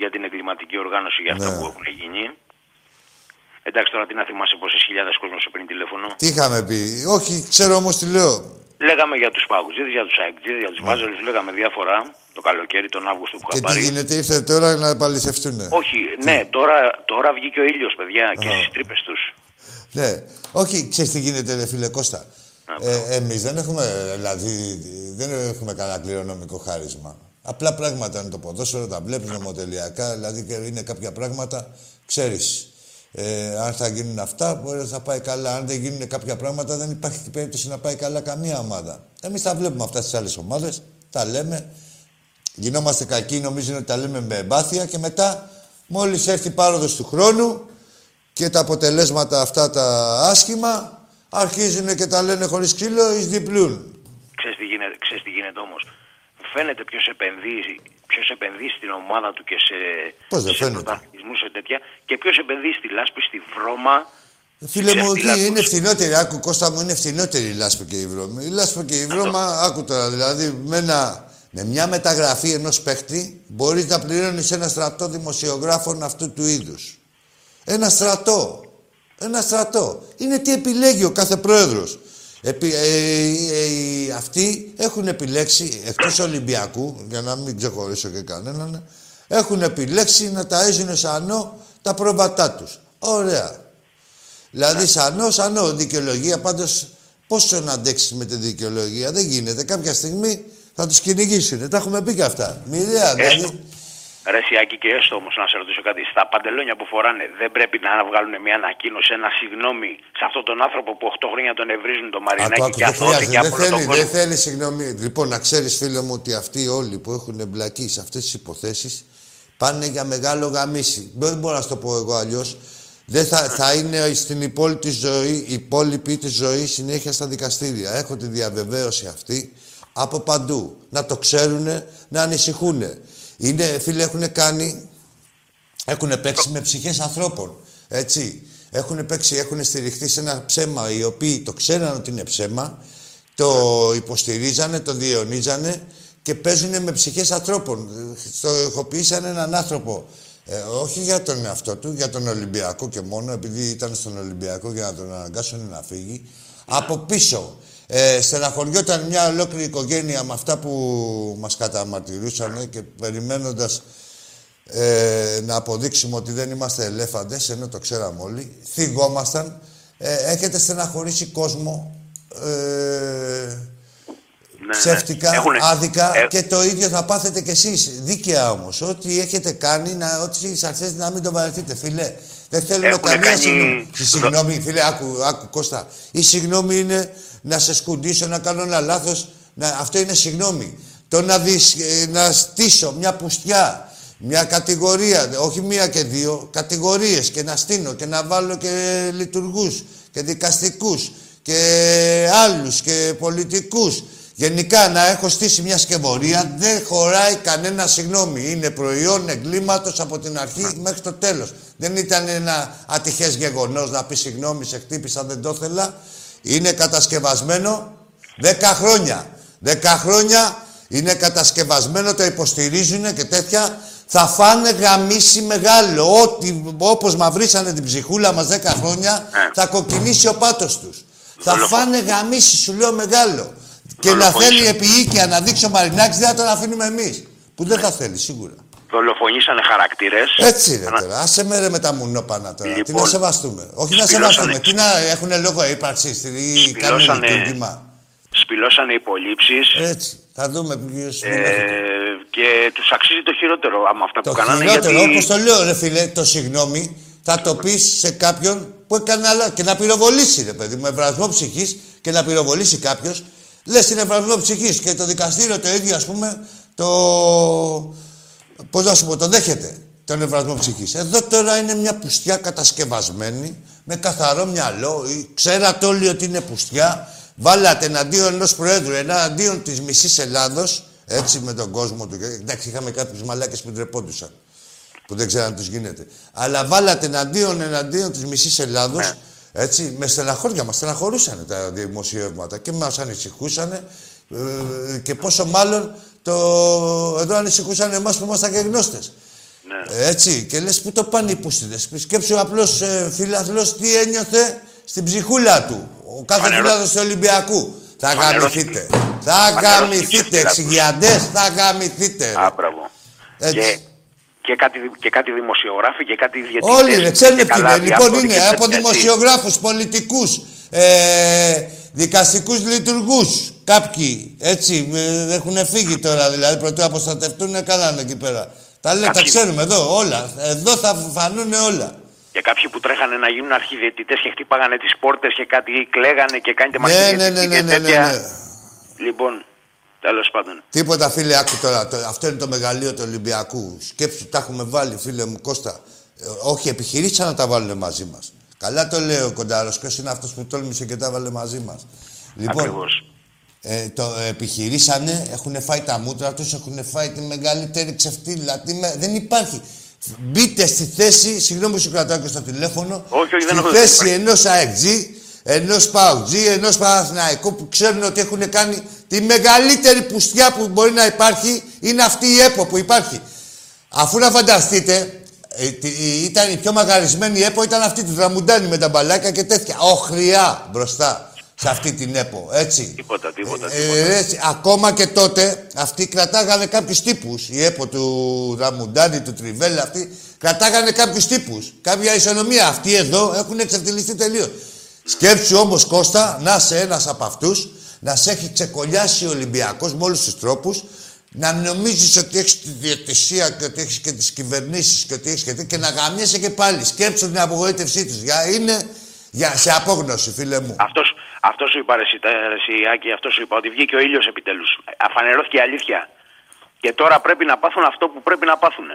για την εγκληματική οργάνωση για αυτά Ναι. που έχουν γίνει. Εντάξει, τώρα τι να θυμάσαι πόσες χιλιάδες κόσμος σε πριν τηλέφωνο. Τι είχαμε πει. Όχι, ξέρω όμως τι λέω. Λέγαμε για τους παγουτζίδες, για τους αεκτζίδες, για τους βάζελους, λέγαμε διάφορα το καλοκαίρι, τον Αύγουστο που Ναι. Και είχα τι πάρει. γίνεται, ήρθε τώρα να επαληθευτούν. Όχι, ναι, τώρα, τώρα βγήκε ο ήλιος, παιδιά, και Α. στις τρύπες τους. Ναι. Όχι, ξέρεις τι γίνεται, ρε φίλε Κώστα. Ε, εμείς δεν έχουμε, δηλαδή, δεν έχουμε κανένα κληρονομικό χάρισμα. Απλά πράγματα είναι το ποδόσφαιρο, τα βλέπεις νομοτελειακά, δηλαδή και είναι κάποια πράγματα, ξέρεις. Ε, αν θα γίνουν αυτά, μπορεί να θα πάει καλά. Αν δεν γίνουν κάποια πράγματα, δεν υπάρχει περίπτωση να πάει καλά καμία ομάδα. Εμείς τα βλέπουμε αυτά στις άλλες ομάδες, τα λέμε, γινόμαστε κακοί, νομίζουν ότι τα λέμε με εμπάθεια και μετά, μόλις έρθει η πάροδος του χρόνου και τα αποτελέσματα αυτά τα άσχημα, αρχίζουν και τα λένε χωρίς ξύλο, εις διπλούν. Ξέρεις τι γίνεται, ξέρεις τι γίνεται όμως. Φαίνεται ποιος επενδύει, ποιος επενδύει στην ομάδα του και σε, Πώς δεν σε φαίνεται; πρωταθλητισμούς, σε τέτοια και ποιος επενδύει στη λάσπη, στη βρώμα Φίλε μου, Ξεφτύλακος. εκεί είναι φθηνότερη. Άκου, Κώστα μου, είναι φθηνότερη η λάσπη και η βρώμη. Η λάσπη και η βρώμα, άκου τώρα, δηλαδή με, ένα, με μια μεταγραφή ενός παίχτη μπορείς να πληρώνεις ένα στρατό δημοσιογράφων αυτού του είδους. Ένα στρατό. Ένα στρατό. Είναι τι επιλέγει ο κάθε πρόεδρος. Επι, ε, ε, ε, αυτοί έχουν επιλέξει, εκτός Ολυμπιακού, για να μην ξεχωρίσω και κανέναν, έχουν επιλέξει να ταΐζουν σανό τα πρόβατά τους. Ωραία. Δηλαδή, σανό, σανό, δικαιολογία. Πάντως, πόσο να αντέξεις με τη δικαιολογία, δεν γίνεται. Κάποια στιγμή θα τους κυνηγήσουν. Τα έχουμε πει και αυτά. Μοιραία, δηλαδή. Ρε Σιάκη και έστω όμως να σε ρωτήσω κάτι. Στα παντελόνια που φοράνε δεν πρέπει να βγάλουν μια ανακοίνωση, ένα συγγνώμη σε αυτόν τον άνθρωπο που 8 χρόνια τον ευρίζουν το Άκου, Μαρινάκι άκου, και δεν αθώθηκε χρειάζεται. από Δεν όλο τον θέλει, κόσμο. δεν θέλει, συγγνώμη. Λοιπόν, να ξέρεις, φίλε μου, ότι αυτοί όλοι που έχουν εμπλακεί σε αυτές τις υποθέσεις πάνε για μεγάλο γαμίσι. Δεν μπορώ να σου το πω εγώ αλλιώς. Δεν θα, θα είναι στην υπόλοιπη ζωή, η υπόλοιπη της ζωής συνέχεια στα δικαστήρια. Έχω τη διαβεβαίωση αυτή από παντού. Να το ξέρουν, να ανησυχούν. Είναι, φίλε, έχουν κάνει έχουν παίξει με ψυχές ανθρώπων. Έτσι. Έχουν παίξει, έχουν στηριχθεί σε ένα ψέμα οι οποίοι το ξέραν ότι είναι ψέμα, το υποστηρίζανε, το διαιωνίζανε και παίζουν με ψυχές ανθρώπων. Στοχοποιήσαν έναν άνθρωπο, ε, όχι για τον εαυτό του, για τον Ολυμπιακό και μόνο, επειδή ήταν στον Ολυμπιακό για να τον αναγκάσουν να φύγει. Από πίσω, ε, στεναχωριόταν μια ολόκληρη οικογένεια με αυτά που μας καταμαρτυρούσαν και περιμένοντας ε, να αποδείξουμε ότι δεν είμαστε ελέφαντες, ενώ το ξέραμε όλοι. Θυγόμασταν. Ε, έχετε στεναχωρήσει κόσμο ε, Ναι, ψεύτικα, ναι. Έχουνε- άδικα ε, και το ίδιο θα πάθετε κι εσείς. Δίκαια όμως. Ό,τι έχετε κάνει, να, ό,τι στις αρχές να μην το βαρεθείτε, φίλε. Δεν θέλουμε Έχουνε καμία κάνει- συγγνώμη. Η συγγνώμη, φίλε, άκου, άκου Κώστα. Η συγγνώμη είναι να σε σκουντήσω, να κάνω ένα λάθος. Να, αυτό είναι συγγνώμη. Το να, δεις, ε, να στήσω μια πουστιά, μια κατηγορία, όχι μία και δύο, κατηγορίες και να στείνω και να βάλω και λειτουργούς και δικαστικούς και άλλους και πολιτικούς. Γενικά να έχω στήσει μια σκευωρία δεν χωράει κανένα συγγνώμη. Είναι προϊόν εγκλήματος από την αρχή μέχρι το τέλος. Δεν ήταν ένα ατυχές γεγονός να πεις συγγνώμη, σε χτύπησα, δεν το ήθελα. Είναι κατασκευασμένο 10 χρόνια. 10 χρόνια είναι κατασκευασμένο, το υποστηρίζουν και τέτοια. Θα φάνε γαμίση μεγάλο. Ό,τι, όπως μαυρίσανε την ψυχούλα μας 10 χρόνια, θα κοκκινήσει ο πάτος τους. Θα φάνε γαμίση, σου λέω μεγάλο. Και να θέλει επί οίκια να δείξει ο Μαρινάκης, δεν θα τον αφήνουμε εμείς. Που δεν θα θέλει, σίγουρα. Δολοφονήσανε χαρακτήρες. Έτσι ρε τώρα. Άσε με ρε με τα μουνόπανα τώρα. Τι Λοιπόν, να σεβαστούμε. Όχι να σπηλώσανε- σεβαστούμε. Τι να έχουν λόγο ύπαρξης ή κάνουν Σπηλώσανε- λειτουργήμα. Σπηλώσανε υπολείψει. Έτσι. Θα δούμε ποιος Ε, δεν έχετε. και τους αξίζει το χειρότερο άμα αυτά Το που κάνανε. χειρότερο, γιατί... όπως το λέω ρε φίλε, το συγγνώμη, θα το πεις σε κάποιον που έκανε άλλα και να πυροβολήσει ρε παιδί μου, ευρασμό ψυχής και να πυροβολήσει κάποιος. Λες είναι ευρασμό ψυχής και το δικαστήριο το ίδιο ας πούμε, το... Πώς να σου πω, το δέχεται τον ευρασμό ψυχής. Εδώ τώρα είναι μια πουστιά κατασκευασμένη, με καθαρό μυαλό. ή- Ξέρατε όλοι ότι είναι πουστιά. Βάλατε εναντίον ενός Προέδρου, εναντίον της μισής Ελλάδος, έτσι με τον κόσμο του. Εντάξει, είχαμε κάποιους μαλάκες που ντρεπόντουσαν. Που δεν ξέραν τι γίνεται. Αλλά βάλατε εναντίον, εναντίον της μισής Ελλάδος, έτσι, με στεναχώρια μας. Στεναχωρούσαν τα δημοσιεύματα και μας ανησυχούσαν. Ε, και πόσο μάλλον το... εδώ ανησυχούσαν εμάς που ήμασταν και γνώστες. Ναι. Έτσι, και λες που το πάνε οι πούστιδες. Σκέψου απλώς ε, φιλαθλός τι ένιωθε στην ψυχούλα του. Ο κάθε Φανερό. φιλάθλος του Ολυμπιακού. Θα Φανερό. γαμηθείτε. Θα Φανερό γαμηθείτε. στοιχείο Εξηγιαντές, θα γαμηθείτε. Α, μπράβο. Έτσι. Και, και, κάτι, και κάτι δημοσιογράφοι και κάτι διαιτητές. Όλοι είναι, ξέρουν και ποιοι καλά είναι. Λοιπόν, διάφοροι είναι και από τέτοια, έτσι. Δημοσιογράφους, πολιτικούς, ε, δικαστικούς λειτουργούς. Κάποιοι, έτσι, ε, έχουν φύγει τώρα, δηλαδή, πρωτού αποστατευτούν, κάνανε εκεί πέρα. Τα λέει, τα Κάποιοι- ξέρουμε εδώ, όλα. Εδώ θα φανούν όλα. Και κάποιοι που τρέχανε να γίνουν αρχιδιαιτητές και χτύπαγανε τις πόρτες και κάτι κλαίγανε και κάνετε Ναι, μαχητική ναι, ναι, ναι, και ναι, ναι, τέτοια. ναι. Λοιπόν, τέλος πάντων. Τίποτα, φίλε, άκου τώρα. Το, αυτό είναι το μεγαλείο του Ολυμπιακού. Σκέψου, τα έχουμε βάλει, φίλε μου, Κώστα. Ε, όχι, επιχειρήσαν να τα βάλουν μαζί μας. Καλά το λέει ο Κοντάρος. Ποιος είναι αυτός που τόλμησε και τα βάλε μαζί μας. Λοιπόν, Ακριβώς. ε, το επιχειρήσανε, έχουν φάει τα μούτρα τους, έχουν φάει τη μεγαλύτερη ξεφτύλα. Τι με- δεν υπάρχει. Μπείτε στη θέση, συγγνώμη που σου κρατάω και στο τηλέφωνο, Όχι, όχι, δεν στη έχω θέση δει. ενός ΑΕΚΤΖΙ, ενός ΠΑΟΚΤΖΙ, ενός Παναθηναϊκού που ξέρουν ότι έχουν κάνει τη μεγαλύτερη πουστιά που μπορεί να υπάρχει είναι αυτή η ΕΠΟ που υπάρχει. Αφού να φανταστείτε, ε, τι- η- ήταν η πιο μαγαρισμένη ΕΠΟ ήταν αυτή του Δραμουντάνη με τα μπαλάκια και τέτοια. Οχριά μπροστά σε αυτή την ΕΠΟ, έτσι. Τίποτα, τίποτα. Ε, έτσι, ακόμα και τότε αυτοί κρατάγανε κάποιους τύπους. Η ΕΠΟ του Δραμουντάνη, του Τριβέλα, αυτοί κρατάγανε κάποιους τύπους. Κάποια ισονομία. Αυτοί εδώ έχουν εξαρτηλιστεί τελείως. Σκέψου όμως Κώστα να είσαι ένας από αυτούς, να σε έχει ξεκολλιάσει ο Ολυμπιακός με όλους τους τρόπους, να νομίζεις ότι έχεις τη διαιτησία και ότι έχεις και τις κυβερνήσεις και ότι έχεις και, τι- και να γαμιέσαι και πάλι. Σκέψου την απογοήτευσή του. Για, είναι για, σε απόγνωση, φίλε μου. Αυτός, αυτός σου είπα, ρε, εσύ, τα- ρε, εσύ, Άκη, αυτός σου είπα, ότι βγήκε ο ήλιος επιτέλους. Αφανερώθηκε η αλήθεια. Και τώρα πρέπει να πάθουν αυτό που πρέπει να πάθουν.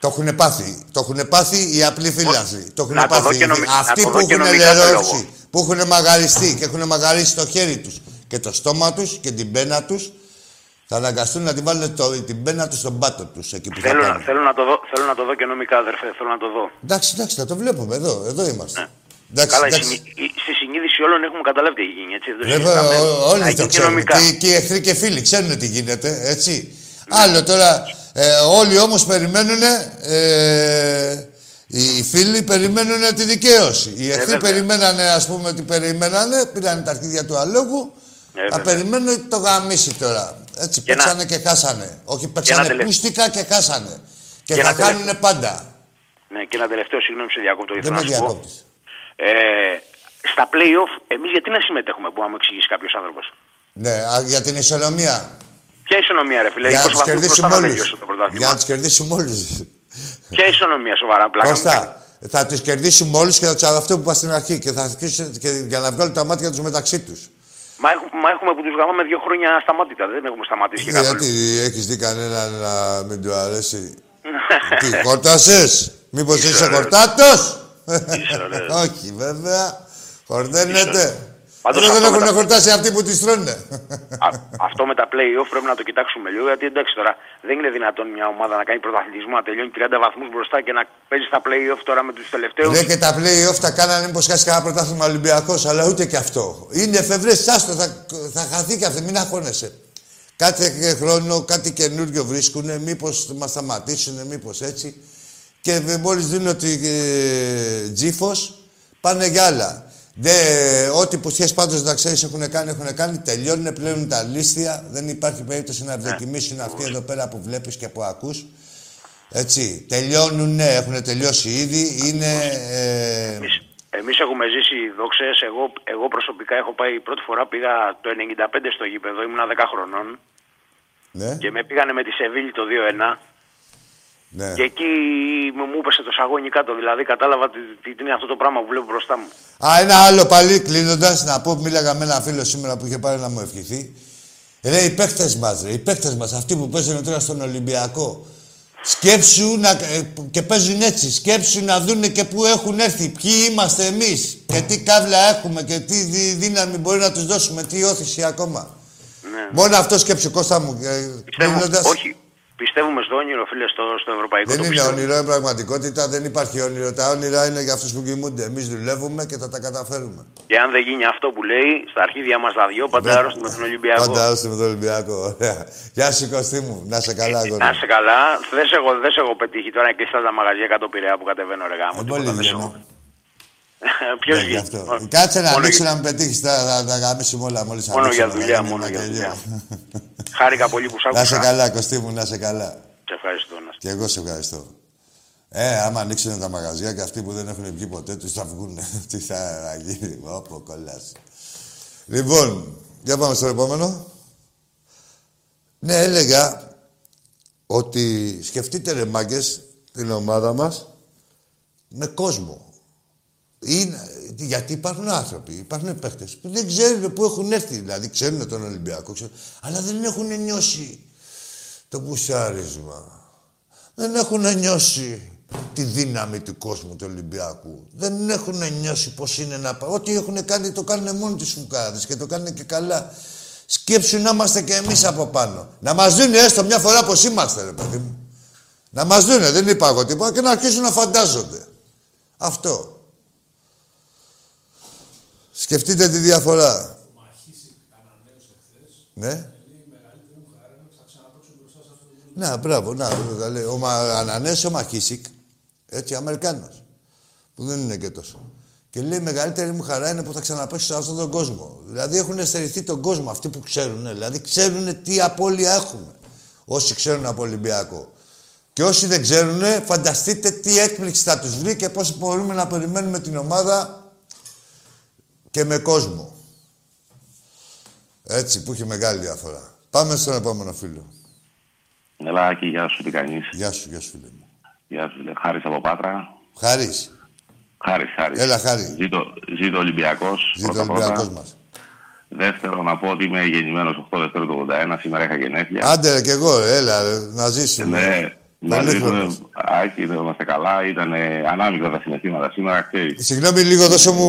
Το έχουν πάθει. Το έχουν πάθει οι απλοί φίλαθλοι. Το έχουν Να το δω πάθει. και νομι- να Αυτοί το που δω και έχουν νομικά το λερώσει, λόγο. που έχουν μαγαριστεί και έχουν μαγαρίσει το χέρι τους και το στόμα τους και την πένα τους, θα αναγκαστούν να την βάλουν το, την πένα τους στον πάτο τους εκεί που Θέλω, θα να- πάνε. θέλω, να το δω, θέλω να το δω και νομικά, αδερφέ. Θέλω να το δω. Εντάξει, εντάξει, θα το βλέπουμε εδώ. Εδώ είμαστε. Εντάξει, Ναι. Καλά, η εντάξει. συνει- η- στη συνείδηση όλων έχουμε καταλάβει τι έχει γίνει, έτσι. Δεν το Βέβαια, συζητάμε. ό- όλοι Α, το και ξέρουν. νομικά. Και, και οι εχθροί και φίλοι ξέρουν τι γίνεται, έτσι. Ναι. Άλλο τώρα, ε, όλοι όμως περιμένουν, ε, οι φίλοι περιμένουν τη δικαίωση. Οι εχθροί βέβαια. περιμένανε, ας πούμε, ότι περιμένανε, πήραν τα αρχίδια του αλόγου, Ε, θα βέβαια. περιμένουν ότι το γαμίσει τώρα. Έτσι, Και να- παίξανε και χάσανε. Όχι, ένα παίξανε τελε- πούστικα και χάσανε. Και, Και θα ένα τελε- κάνουν πάντα. Ναι, και ένα τελευταίο, συγγνώμη, σε διακόπτω. Δεν ήθελα με να σου πω. διακόπτεις. Ε, στα play-off, εμείς γιατί να συμμετέχουμε, που να μου εξηγήσει κάποιος άνθρωπος; Ναι, α, για την ισονομία. Ποια ισονομία, ρε φίλε, για να 20 τους βαθμούς κερδίσουμε μπροστά να όλους. τελειώσει το πρωτάθλημα. Για να τους κερδίσουμε όλους. Ποια ισονομία, σοβαρά, πλάκα. μου Κώστα, θα του κερδίσουμε όλους και θα τους αυτό που είπα στην αρχή και θα αρχίσουν και για να βγάλουν τα μάτια τους μεταξύ τους. Μα, έχουμε, μα έχουμε που τους γαμάμε δύο χρόνια σταμάτητα, δεν έχουμε σταματήσει και καθόλου. Γιατί έχεις δει κανέναν να μην του αρέσει. Τι, χορτάσε! Μήπως Είσαι είσαι ωραίος. χορτάτο! Είσαι ωραίος. Όχι, βέβαια. Χορταίνεται. Πάντως Εδώ δεν αυτό έχουν με τα- χορτάσει αυτοί που τις τρώνε. Α, αυτό με τα play-off πρέπει να το κοιτάξουμε λίγο, γιατί εντάξει τώρα δεν είναι δυνατόν μια ομάδα να κάνει πρωταθλητισμό, να τελειώνει 30 βαθμούς μπροστά και να παίζει τα play-off τώρα με τους τελευταίους. Ναι, και τα play-off τα κάνανε μήπως χάσει κανένα πρωτάθλημα Ολυμπιακός, αλλά ούτε και αυτό. Είναι εφευρές, άστο, θα, θα χαθεί και αυτό, μην αγχώνεσαι. Κάθε χρόνο κάτι καινούριο βρίσκουν, μήπως μας σταματήσουν, μήπως έτσι. Και μόλις δίνουν ότι ε, τζίφος, πάνε για άλλα. Δε, ό,τι πουστιές πάντως να ξέρεις έχουν κάνει, έχουν κάνει, τελειώνουν, πλέον τα λίστια. Δεν υπάρχει περίπτωση να ευδοκιμήσουν αυτοί εδώ πέρα που βλέπεις και που ακούς. Έτσι, τελειώνουν, έχουν τελειώσει ήδη, είναι... Ε, Εμείς έχουμε ζήσει δόξες, εγώ, εγώ προσωπικά έχω πάει πρώτη φορά πήγα το 95 στο γήπεδο, ήμουνα 10 χρονών ναι, και με πήγανε με τη Σεβίλη το 2-1 ναι. και εκεί μου μου έπεσε το σαγόνι κάτω, δηλαδή κατάλαβα τι, τι, τι είναι αυτό το πράγμα που βλέπω μπροστά μου. Α, ένα άλλο πάλι κλείνοντας να πω, μίλαγα με ένα φίλο σήμερα που είχε πάρει να μου ευχηθεί. Ρε, οι παίχτε μας, ρε, οι παίχτε μας, αυτοί που παίζουν τώρα στον Ολυμπιακό. Σκέψου να, ε, και παίζουν έτσι. Σκέψου να δούνε και πού έχουν έρθει. Ποιοι είμαστε εμείς και τι κάβλα έχουμε και τι δι- δύναμη μπορεί να τους δώσουμε, τι όθηση ακόμα. Ναι. Μόνο αυτό σκέψου, Κώστα μου. ε, Πιστεύω, κλείνοντας. όχι, πιστεύουμε στο όνειρο φίλε στο, στο ευρωπαϊκό Δεν το είναι πιστεύω. όνειρο, είναι πραγματικότητα. Δεν υπάρχει όνειρο. Τα όνειρα είναι για αυτούς που κοιμούνται. Εμείς δουλεύουμε και θα τα καταφέρουμε. Και αν δεν γίνει αυτό που λέει, στα αρχίδια μας τα δυο, πάντα άρρωστοι με τον Ολυμπιακό. Πάντα άρρωστοι με τον Ολυμπιακό. Ωραία. Γεια σου, Κωστή μου. Να σε καλά, αγόρι. Να είσαι καλά. Δεν σε έχω, δεν σε έχω πετύχει τώρα και στα τα μαγαζιά κάτω πειραιά που κατεβαίνω ρε γάμο. Ε, τίποτα, πολύ δεν σε βγαίνω. έχω. Ποιος Ναι, γι' βγαίνει. αυτό. Κάτσε να Μόνο ανοίξει για- να με πετύχεις. Θα θα τα γαμίσουμε όλα μόλις Μόνο για δουλειά, μόνο για δουλειά. Χάρηκα πολύ που σ' άκουσα. Να σε καλά, Κωστή μου, να σε καλά. Σε ευχαριστώ. Να... Και εγώ σε ευχαριστώ. Ε, άμα ανοίξουν τα μαγαζιά και αυτοί που δεν έχουν βγει ποτέ τους θα βγουν. Τι θα γίνει, όπω κολλάσει. Λοιπόν, για πάμε στο επόμενο. Ναι, έλεγα ότι σκεφτείτε ρε μάγκες την ομάδα μας με κόσμο. Είναι, γιατί υπάρχουν άνθρωποι, υπάρχουν παίχτες που δεν ξέρουν πού έχουν έρθει. Δηλαδή ξέρουν τον Ολυμπιακό, ξέρουν, αλλά δεν έχουν νιώσει το πουσάρισμα. Δεν έχουν νιώσει τη δύναμη του κόσμου του Ολυμπιακού. Δεν έχουν νιώσει πώς είναι να πάει. Ό,τι έχουν κάνει το κάνουν μόνοι τους φουκάδες και το κάνουν και καλά. Σκέψου να είμαστε και εμείς από πάνω. Να μας δίνουν έστω μια φορά πως είμαστε, ρε παιδί μου. Να μας δούνε, δεν είπα εγώ τίποτα, και να αρχίσουν να φαντάζονται. Αυτό. Σκεφτείτε τη διαφορά. Ναι. Να, μπράβο, να, τα λέει. Ο Μα- Ανανές, ο Μαχίσικ, έτσι, Αμερικάνος, που δεν είναι και τόσο. Και λέει, η μεγαλύτερη μου χαρά είναι που θα ξαναπέξω σε αυτόν τον κόσμο. Δηλαδή έχουν στερηθεί τον κόσμο, αυτοί που ξέρουν. Δηλαδή ξέρουν τι απώλεια έχουμε. Όσοι ξέρουν από Ολυμπιακό. Και όσοι δεν ξέρουν, φανταστείτε τι έκπληξη θα τους βρει και πώς μπορούμε να περιμένουμε την ομάδα και με κόσμο. Έτσι, που έχει μεγάλη διαφορά. Πάμε στον επόμενο φίλο. Έλα, Άκη, γεια σου, τι κάνεις; Γεια σου, γεια σου, φίλε μου. Γεια σου, φίλε. Χάρης από Πάτρα. Χάρης. Χάρης, Χάρης. Έλα, Χάρη. Ζήτω, ζήτω Ολυμπιακός. Ζήτω ο πρώτα-πρώτα. Ολυμπιακός μας. Δεύτερο, να πω ότι είμαι γεννημένος 8 Δευτέρου του 81. Σήμερα είχα γενέθλια. Άντε ρε, κι εγώ, ρε, έλα, ρε, να ζήσουμε. Ναι, να Πολύ ζήσουμε. χρόνος. Άκη, δεν είμαστε καλά. Ήταν ανάμεικτα τα συναισθήματα σήμερα, ξέρεις. Συγγνώμη λίγο, δώσε μου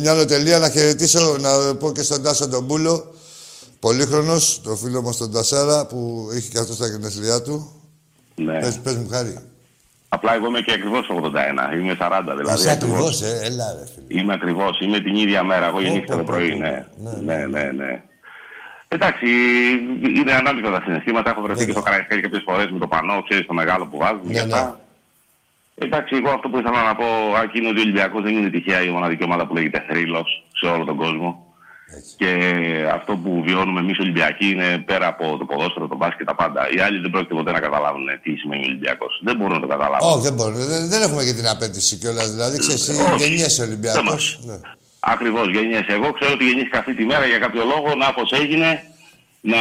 μια νοτελεία να χαιρετήσω, να πω και στον Τάσο τον Πούλο. Πολύχρονος, το φίλο μας τον Τασάρα, που είχε και αυτό στα γενέθλιά του. Ναι. Πες, πες μου, Χάρη. Απλά εγώ είμαι και ακριβώς 81. Είμαι 40 δηλαδή. Είσαι ακριβώς, ε, έλα ρε, φίλε. Είμαι ακριβώς, είμαι την ίδια μέρα. Εγώ γεννήθηκα το πρωί, ναι. Ναι, ναι, ναι. Εντάξει, είναι ανάμεικτα τα συναισθήματα. Έχω βρεθεί και στο Καραϊσκάκι κάποιες φορές με το πανό, ξέρεις το μεγάλο που βάζουν. και αυτά. Εντάξει, εγώ αυτό που ήθελα να πω, Άκη, είναι ότι ο Ολυμπιακός δεν είναι τυχαία η μοναδική ομάδα που λέγεται θρύλος σε όλο τον κόσμο. Και αυτό που βιώνουμε εμείς Ολυμπιακοί είναι πέρα από το ποδόσφαιρο, το μπάσκετ, τα πάντα. Οι άλλοι δεν πρόκειται ποτέ να καταλάβουν τι σημαίνει Ολυμπιακός. Δεν μπορούν να το καταλάβουν. Όχι, δεν μπορούμε. Δεν, δεν έχουμε και την απέτηση κιόλας. Δηλαδή, ξέρεις, εσύ Όχι. γεννιέσαι Ολυμπιακός. μας. Ναι. Ακριβώς, γεννιέσαι. Εγώ ξέρω ότι γεννήθηκα αυτή τη μέρα για κάποιο λόγο, να πώς έγινε, να.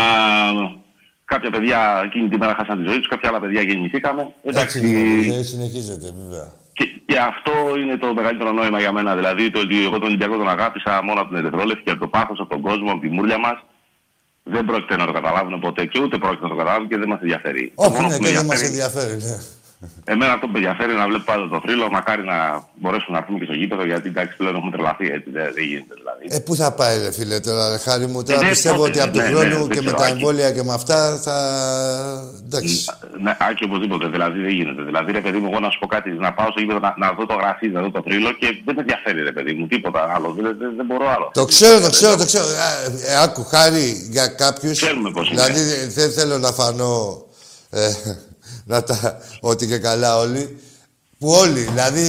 Κάποια παιδιά εκείνη τη μέρα χάσαν τη ζωή τους, κάποια άλλα παιδιά γεννηθήκαμε. Έτσι, Εντάξει, λοιπόν, συνεχίζεται, βέβαια. και, και αυτό είναι το μεγαλύτερο νόημα για μένα. Δηλαδή, το ότι εγώ τον Ολυμπιακό τον αγάπησα μόνο από την Ερυθρόλευκη και από το πάθος, από τον κόσμο, από τη μούρλια μας. Δεν πρόκειται να το καταλάβουν ποτέ και ούτε πρόκειται να το καταλάβουν και δεν μας ενδιαφέρει. Το Όχι, μόνος ναι, που και με δεν μας ενδιαφέρει- ενδιαφέρει. Ναι. Εμένα αυτό που με ενδιαφέρει είναι να βλέπω πάντα το θρύλο. Μακάρι να μπορέσουμε να έρθουμε και στο γήπεδο γιατί εντάξει πλέον έχουμε τρελαθεί έτσι. Δεν, δεν γίνεται δηλαδή. Ε, πού θα πάει, ρε φίλε, τώρα, ρε, χάρη μου. Τώρα ναι, πιστεύω τότε, ότι από του ναι, ναι, χρόνου δεν και με ξέρω, τα Άκη. εμβόλια και με αυτά θα. Εντάξει. Ναι, άκη οπωσδήποτε. Δηλαδή δεν γίνεται. Δηλαδή, ρε παιδί μου, εγώ να σου πω κάτι, να πάω στο γήπεδο να, να δω το γραφείο, να δω το θρύλο και δεν με ενδιαφέρει, ρε παιδί μου, τίποτα άλλο. Δεν, δεν, δεν μπορώ άλλο. Το ξέρω, το ξέρω, το ξέρω. Ε, ε, άκου, χάρη για κάποιους. Ξέρουμε πώς είναι. Δηλαδή ε, δεν θέλω να φανώ. Ε, να τα. Ότι και καλά όλοι. Που όλοι, δηλαδή,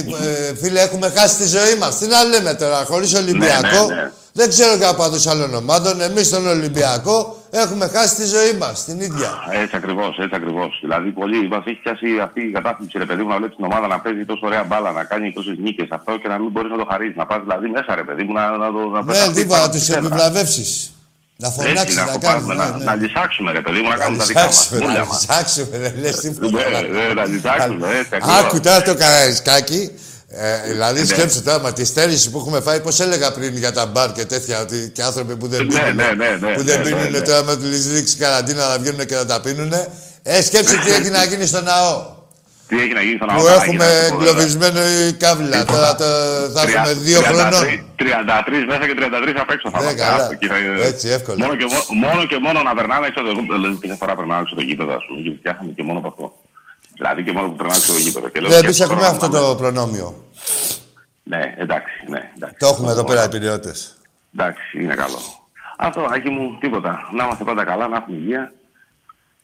ε, φίλε, έχουμε χάσει τη ζωή μας. Τι να λέμε τώρα, χωρίς Ολυμπιακό. ναι, ναι. Δεν ξέρω για παδού άλλων ομάδων. Εμείς στον Ολυμπιακό έχουμε χάσει τη ζωή μας την ίδια. Έτσι ακριβώς, έτσι ακριβώς. Δηλαδή, πολύ μας έχει πιάσει αυτή η κατάσταση, ρε παιδί μου, να βλέπεις την ομάδα να παίζει τόσο ωραία μπάλα, να κάνει τόσες νίκες αυτό και να μην μπορείς να το χαρίσει. Να πας δηλαδή μέσα, ρε παιδί μου, να, να το να Ναι, πεταχτείς τι πάνω να από τους τη σέντρα. επιβλαβεύσεις. Να Έτσι, φωνάξεις, να, να το κάνεις. πάρουμε, να, να λυσάξουμε, ρε παιδί μου, να κάνουμε τα δικά μας. λυσάξουμε, να λυσάξουμε, ρε, λες τίποτα. Ναι, ναι, να λυσάξουμε, έτσι ακριβώς. Άκου τώρα το καραϊσκάκι. Ε, δηλαδή Ναι. σκέψου τώρα με τη στέρηση που έχουμε φάει, πώς έλεγα πριν για τα μπαρ και τέτοια, ότι και άνθρωποι που δεν Ναι, πίνουν, ναι, ναι, ναι, που δεν ναι, ναι, πίνουν ναι. τώρα με τη ρίξει καραντίνα να βγαίνουν και να τα πίνουν. Ε, σκέψου τι έχει να γίνει στο ναό. Τι έχει να γίνει στον Που αγώνα. έχουμε εγκλωβισμένο η κάβλα. Τώρα το, θα έχουμε δύο χρονών. 33 μέσα και 33 απ' έξω θα Ναι, είμαστε. καλά. Άστο, κύριε. Έτσι, εύκολα. Μόνο και, μόνο, μόνο και μόνο να περνάμε έξω το γήπεδο. Δηλαδή, κάθε φορά περνάμε έξω το γήπεδο, ας πούμε, και φτιάχνουμε και μόνο από αυτό. Δηλαδή και μόνο που περνάμε έξω το γήπεδο. Και λέω, Ναι, και εμείς τώρα έχουμε να αυτό πάμε. το προνόμιο. Ναι, εντάξει, ναι. Εντάξει. Το έχουμε εδώ πέρα οι πυριώτες. Εντάξει, είναι καλό. Αυτό, Άκη μου, τίποτα. Να είμαστε πάντα καλά, να έχουμε υγεία.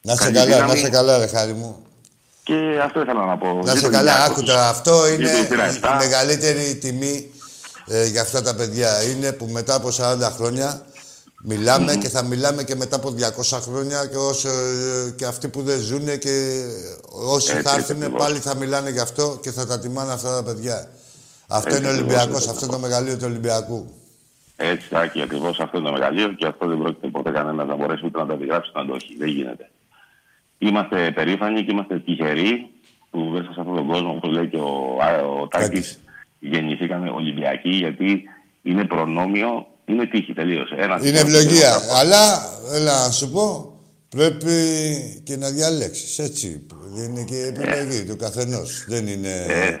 Να είσαι Καλή καλά, δύναμη. να είσαι καλά, ρε χάρη μου. Και αυτό ήθελα να πω. Να είσαι Ζήτω καλά, Ολυμπιακός. άκου τώρα. Αυτό είναι Ζήτω η θύρα η 7. μεγαλύτερη τιμή ε, για αυτά τα παιδιά. Είναι που μετά από 40 χρόνια μιλάμε και θα μιλάμε και μετά από 200 χρόνια και, όσο, ε, και αυτοί που δεν ζουν και όσοι Έτσι, θα έτσι έρθουν ακριβώς. πάλι θα μιλάνε γι' αυτό και θα τα τιμάνε αυτά τα παιδιά. Αυτό Έτσι είναι ο ακριβώς, Ολυμπιακός, έτσι αυτό είναι το μεγαλείο του Ολυμπιακού. Έτσι, Άκη, ακριβώς αυτό είναι το μεγαλείο και αυτό δεν πρόκειται ποτέ κανένας να μπορέσει ούτε να το αντιγράψει ούτε να το έχει. Δεν γίνεται. Είμαστε περήφανοι και είμαστε τυχεροί που μέσα σε αυτόν τον κόσμο, όπως λέει και ο, Α- ο Τάκης, γεννηθήκαμε Ολυμπιακοί γιατί είναι προνόμιο, είναι τύχη τελείωσε. Ένας Είναι ευλογία. Αλλά, έλα να σου πω, πρέπει και να διαλέξεις, έτσι. Είναι και επιλογή του καθενός. Δεν είναι... Ε,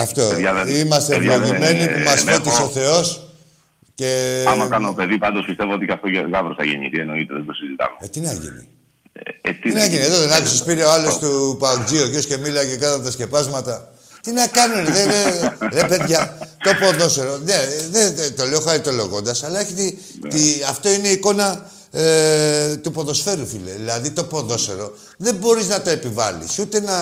αυτό. παιδιά, δεν- Είμαστε παιδιά, δεν- ευλογημένοι που μας δεν φώτισε έχω- ο Θεός και... Άμα κάνω παιδί, πάντως πιστεύω ότι και αυτό γάβρος θα γεννηθεί. Εννοείται, δεν το συζητάμε. Ε, τι να γίνει. Ε, Τι να γίνει, εδώ δεν άκουσες πήρε ο άλλος του Παουτζή, ο γιος και μίλαγε κάτω από τα σκεπάσματα. Τι να κάνουν, ρε, ρε, ρε παιδιά, το ποδόσφαιρο. Ναι, δεν δεν το λέω χαριτολογώντας, αλλά έχει τη, τη- αυτό είναι η εικόνα ε, του ποδοσφαίρου, φίλε. Δηλαδή το ποδόσφαιρο δεν μπορείς να το επιβάλλεις, ούτε να...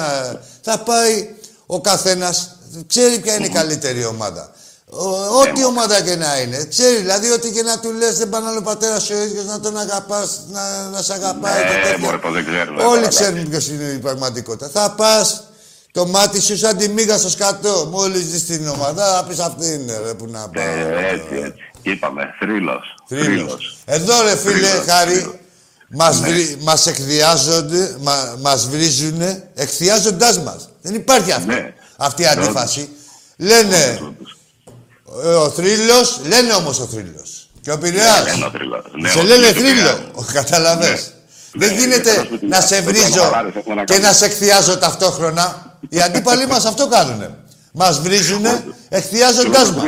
Θα πάει ο καθένας, ξέρει ποια είναι η καλύτερη ομάδα. Ο- Ό,τι ομάδα και να είναι. Ξέρεις, δηλαδή, ό,τι και να του λες, δεν πάνε άλλο πατέρα ο ίδιος να τον αγαπάς, να, να σε αγαπάει και Ε, τέτοια. μωρέ, πως δεν ξέρουμε. Όλοι τώρα, ξέρουν ποιος είναι η πραγματικότητα. Θα πας, το μάτι σου σαν τη μίγα στο σκατό. Μόλις δεις την ομάδα, θα πεις αυτή είναι, ρε, που να πάω. Ε, έτσι, έτσι. Είπαμε, θρύλος. Θρύλος. Εδώ, ρε, φίλε, Θρύλος, Χάρη, θρύλος. μας, Ναι. βρι, μας εκδιάζονται, μα, μας βρίζουνε, εκθιάζοντάς μας. Δεν υπάρχει αυτό. Ναι. Αυτή η αντίφαση. Λένε, ε, ο θρύλος, λένε όμως ο θρύλος. Και ο Πειραιάς. Λένε ο θρύλος. Ναι, σε ο λένε θρύλος του θρύλο. Πειραιάς. Καταλαβες. Δεν Ναι, γίνεται ναι, ναι, να σε ναι, βρίζω ναι, έχουμε να και κάνουμε. να σε εκθιάζω ταυτόχρονα. Οι αντίπαλοι μας αυτό κάνουνε. Μας βρίζουνε εκθιάζοντάς μας.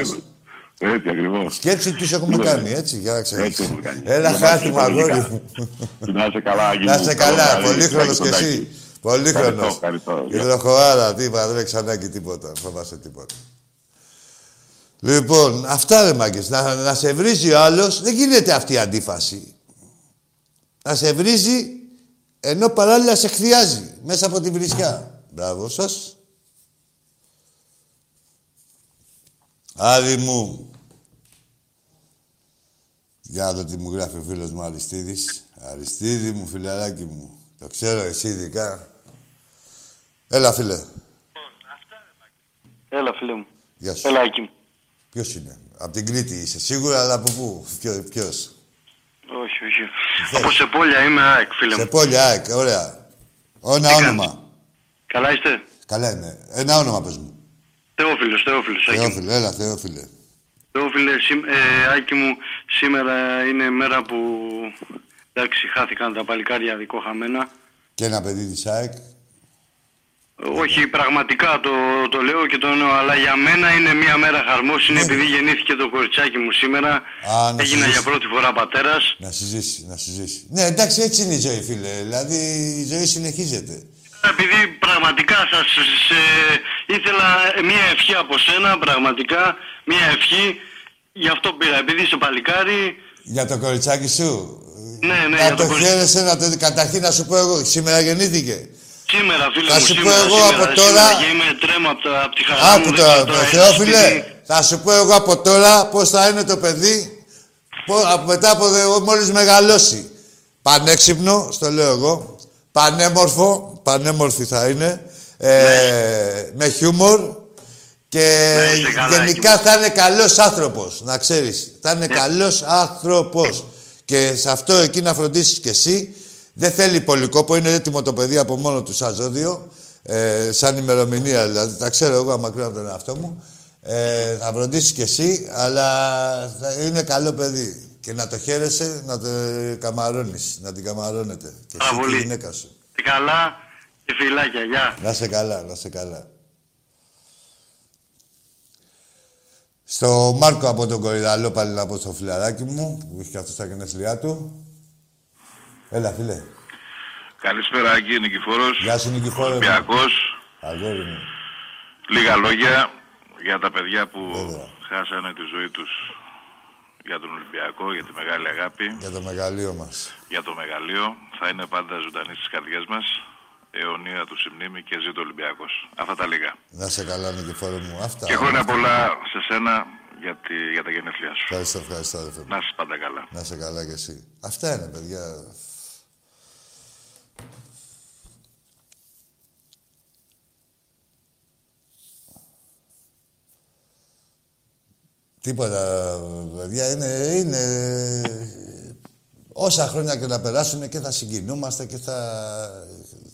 Έτσι ακριβώς. Σκέψου τι σου έχουμε Ναι. κάνει, έτσι, για να ξέρεις. Έτσι έχουμε κάνει. Έλα, Να χάρη είμαστε μου, αγόρι υπολογικά. μου. Να είσαι καλά, Άγγι Να μου. είσαι Καλό καλά, βράδυ. πολύχρονος κι Ευχαριστώ, εσύ. Τάκη. Πολύχρονος. Ευχαριστώ, ευχαριστώ. Η τροχοάρα, τίποτα, δεν έχει ανάγκη τίποτα. Δεν φοβάσαι τίποτα. Λοιπόν, αυτά ρε μάγκες. Να, να σε βρίζει ο άλλος, δεν γίνεται αυτή η αντίφαση. Να σε βρίζει, ενώ παράλληλα σε χθιάζει μέσα από τη βρισιά. Μπράβο σας. Άδη μου. Για να δω τι μου γράφει ο φίλος μου Αριστίδης. Αριστίδη μου, φιλαράκι μου. Το ξέρω εσύ ειδικά. Έλα, φίλε. Έλα, φίλε μου. Γεια σου. Έλα, Άκη μου. Ποιος είναι; Απ' την Κρήτη είσαι σίγουρα, αλλά από πού; Ποιο, ποιος; Όχι, όχι. Από Σεπόλια είμαι ΑΕΚ, φίλε Σε μου. πόλια, ΑΕΚ, ωραία. Ένα Τι όνομα. Καλά είστε; Καλά είναι. Ένα όνομα πες μου. Θεόφιλος, Θεόφιλος, Άκη μου. Θεόφιλε, έλα, Θεόφιλε. Θεόφιλε, σήμ- ε, Άκη μου, σήμερα είναι μέρα που εντάξει, χάθηκαν τα παλικάρια δικό χαμένα. Και ένα παιδί της ΑΕΚ. Όχι, πραγματικά το, το λέω και το εννοώ, αλλά για μένα είναι μια μέρα χαρμός, είναι επειδή γεννήθηκε το κοριτσάκι μου σήμερα. Ναι. Α, να Έγινα συζήσει. για πρώτη φορά πατέρας. Να συζήσει, να συζήσει. Ναι, εντάξει, έτσι είναι η ζωή, φίλε. Δηλαδή, η ζωή συνεχίζεται. Επειδή πραγματικά σας σε, ήθελα μια ευχή από σένα, πραγματικά μια ευχή, γι' αυτό πήρα. Επειδή είσαι παλικάρι, Για το κοριτσάκι σου. ναι, ναι, να για το το κοριτσάκι. χαίρεσαι, να το... Καταρχήν να σου πω εγώ, σήμερα γεννήθηκε. Σήμερα, φίλε Θα μου, σου πω σήμερα, εγώ σήμερα, από σήμερα, τώρα- και είμαι τρέμα από, τα, από τη χαρά μου. Άκου δεν τώρα, ξέρω, έτσι, Θεόφιλε, σπίτι. θα σου πω εγώ από τώρα πώς θα είναι το παιδί πο- από- μετά από δε, μόλις μεγαλώσει. Πανέξυπνο, στο λέω εγώ. Πανέμορφο, πανέμορφη θα είναι. Ε, Με χιούμορ. Και Ναι, είσαι καλά, γενικά θα είναι καλός άνθρωπος, να ξέρεις. Θα είναι καλός άνθρωπος. Και σε αυτό εκεί να φροντίσεις κι εσύ. Δεν θέλει πολύ κόπο, είναι έτοιμο το παιδί από μόνο του σαν ζώδιο. Ε, σαν ημερομηνία δηλαδή, τα ξέρω εγώ μακριά από τον εαυτό μου. Ε, θα φροντίσεις κι εσύ, αλλά θα είναι καλό παιδί. Και να το χαίρεσαι, να το καμαρώνεις, να την καμαρώνετε. Και εσύ και η γυναίκα σου. Τι καλά και φιλάκια, γεια. Να σε καλά, να σε καλά. Στο Μάρκο από τον Κορυδαλό πάλι να πω στο φιλαράκι μου, που είχε και αυτό στα γενέθλιά του. Έλα, φίλε. Καλησπέρα, Άγγι Νικηφόρος. Γεια σου, Νικηφόρο. μου. Ολυμπιακός. Αγόρι μου. Λίγα λόγια για τα παιδιά που χάσανε τη ζωή τους για τον Ολυμπιακό, για τη μεγάλη αγάπη, Για το μεγαλείο μας. για το μεγαλείο. Θα είναι πάντα ζωντανή στις καρδιές μας. Αιωνία του συμνήμη και ζήτω Ολυμπιακός. Αυτά τα λίγα. Να σε καλά, Νικηφόρο μου. Αυτά. Και χρόνια πολλά σε σένα για, τη, για τα γενέθλιά σου. Ευχαριστώ, ευχαριστώ, αδερφέ μου. Να είσαι πάντα καλά. Να σε καλά κι εσύ. Αυτά είναι, παιδιά. Τίποτα, παιδιά. Είναι, είναι... Όσα χρόνια και να περάσουν και θα συγκινούμαστε και θα,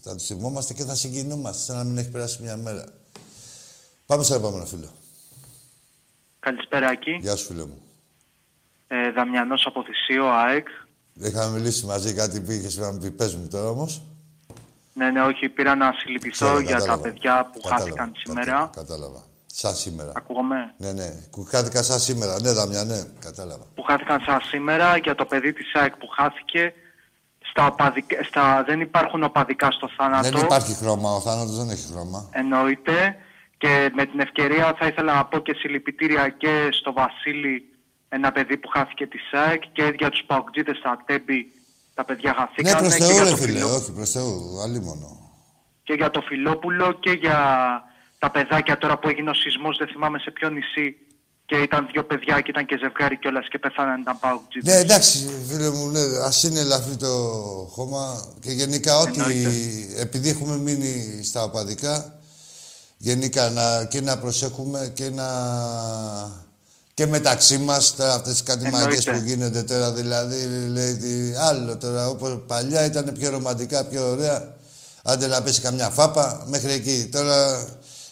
θα τους θυμόμαστε και θα συγκινούμαστε σαν να μην έχει περάσει μια μέρα. Πάμε στο επόμενο φίλο. Καλησπέρα, Άκη. Γεια σου, φίλο μου. Ε, Δαμιανός από Θησίο, ΑΕΚ. Είχαμε μιλήσει μαζί κάτι πήγες να μου πει, πες μου τώρα όμως. Ναι, ναι, όχι, πήρα να συλληπιθώ Ξέρω, για τα κατάλαβα. παιδιά που Κατάλαβα, χάθηκαν σήμερα. Κατάλαβα. Σαν σήμερα. Ακούγομαι. Ναι, ναι. Που χάθηκα σαν σήμερα. Ναι, Δαμιά, ναι. Κατάλαβα. Που χάθηκαν σαν σήμερα για το παιδί της ΑΕΚ που χάθηκε στα οπαδικ- στα, δεν υπάρχουν οπαδικά στο θάνατο. Δεν υπάρχει χρώμα, ο θάνατος δεν έχει χρώμα. Εννοείται. Και με την ευκαιρία θα ήθελα να πω και συλληπιτήρια και στο Βασίλη, ένα παιδί που χάθηκε της ΣΑΕΚ και για τους Παοκτζίδες στα Τέμπη, τα παιδιά Ναι, χαθήκανε. προς και, Θεού για ρε το φίλε, Φιλό- όχι προς Θεού, αλίμονο. και για το Φιλόπουλο και για τα παιδάκια τώρα που έγινε ο σεισμός, δεν θυμάμαι σε ποιο νησί. Και ήταν δύο παιδιά και ήταν και ζευγάρι κιόλας και πεθάναν ήταν Παοκτζίδες. Ναι, εντάξει, φίλε μου, ναι, ας είναι ελαφρύ το χώμα και γενικά ό,τι, επειδή έχουμε μείνει στα οπαδικά, γενικά να, και να προσέχουμε και να... και μεταξύ μας, τώρα αυτές τις κάτι Εννοείται. μαγκές που γίνονται τώρα, δηλαδή, λέει, τι άλλο τώρα, όπως παλιά ήταν πιο ρομαντικά, πιο ωραία, άντε να πέσει καμιά φάπα, μέχρι εκεί. Τώρα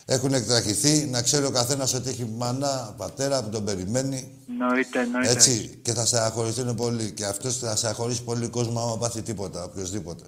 έχουν εκτραχυθεί, να ξέρει ο καθένας ότι έχει μανά, πατέρα που τον περιμένει. Εννοείται, εννοείται. Έτσι, και θα στεναχωρηθούν πολύ. Και αυτός θα στεναχωρήσει πολύ κόσμο άμα πάθει τίποτα, οποιοδήποτε.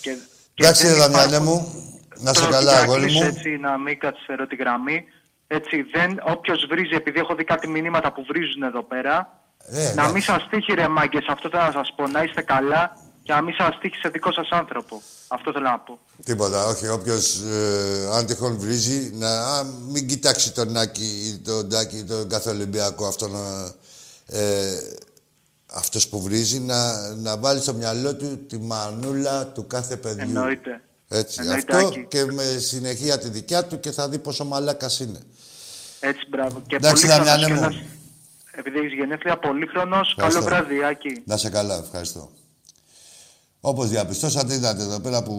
Και, Εντάξει, ρε δεν Δαμιάνέ υπάρχουν- μου, να σε Τώρα, καλά, για να αγόρι κλείσω μου. Έτσι, να μην καθυστερώ τη γραμμή. Έτσι, δεν, όποιος βρίζει, επειδή έχω δει κάτι μηνύματα που βρίζουν εδώ πέρα, Ε, να εντάξει. μην σας τύχει ρε μάγκες, αυτό θέλω να σας πω, να είστε καλά και να μην σας τύχει σε δικό σας άνθρωπο. Αυτό θέλω να πω. Τίποτα, όχι. Όποιος ε, αν τυχόν βρίζει, να α, μην κοιτάξει τον Νάκη ή τον Τάκη ή τον κάθε Ολυμπιακό αυτόν. Ε, ε, αυτός που βρίζει, να, να βάλει στο μυαλό του τη μανούλα του κάθε παιδιού. Εννοείται. Έτσι, Εννοείται, αυτό Άκη. και με συνεχεία τη δικιά του και θα δει πόσο μαλάκας είναι. Έτσι, μπράβο. Και Εντάξει, πολύχρονος Δαμιάνέ μου. κιόλας, Επειδή έχεις γενέθλια, πολύχρονος, καλό Ευχαριστώ. βράδυ, Άκη. Να σε καλά, ευχαριστώ. Όπως διαπιστώσατε, είδατε εδώ πέρα που.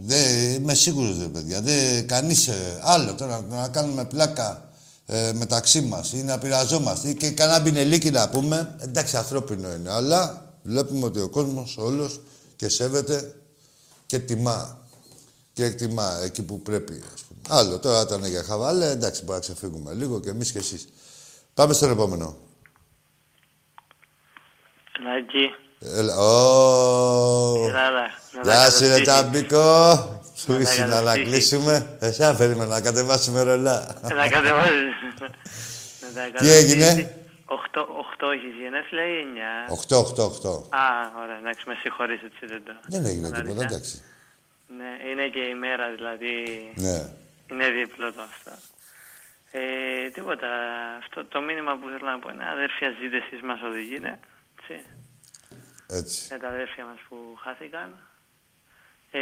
Δεν είμαι σίγουρος, ρε παιδιά. Δεν κανείς άλλο τώρα να κάνουμε πλάκα ε, μεταξύ μας ή να πειραζόμαστε ή και κανένα μπινελίκι να πούμε. Εντάξει, ανθρώπινο είναι. Αλλά βλέπουμε ότι ο κόσμος όλος και σέβεται και τιμά. Και εκτιμά εκεί που πρέπει, ας πούμε. Άλλο τώρα ήταν για χαβάλε, εντάξει, μπορεί να ξεφύγουμε λίγο και εμείς και εσείς. Πάμε στον επόμενο. Νάκη, Έλα, ω, Ελλάδα. να τα Γεια σου ρε καταστήσεις. Ταμπίκο. Σου Να τα ήσουν να καταστήσεις. κλείσουμε. Εσένα περίμενα να κατεβάσουμε ρολά. Να κατεβάζεις. Να τα Τι έγινε; καταστήσεις. Οχτώ, οχτώ έχεις γενέθλια ή εννιά; 8-8-8. Α, ωραία, εντάξει, με συγχωρείς έτσι δεν το... Δεν έγινε ανάλυσα. τίποτα, εντάξει. Ναι, είναι και η μέρα, δηλαδή... Ναι. Είναι δίπλο το αυτό. Ε, τίποτα. Αυτό το μήνυμα που θέλω να πω είναι αδέρφια ζείτε εσείς μας οδηγείτε. Έτσι. Έτσι. Με τα αδέρφια μας που χάθηκαν. Ε,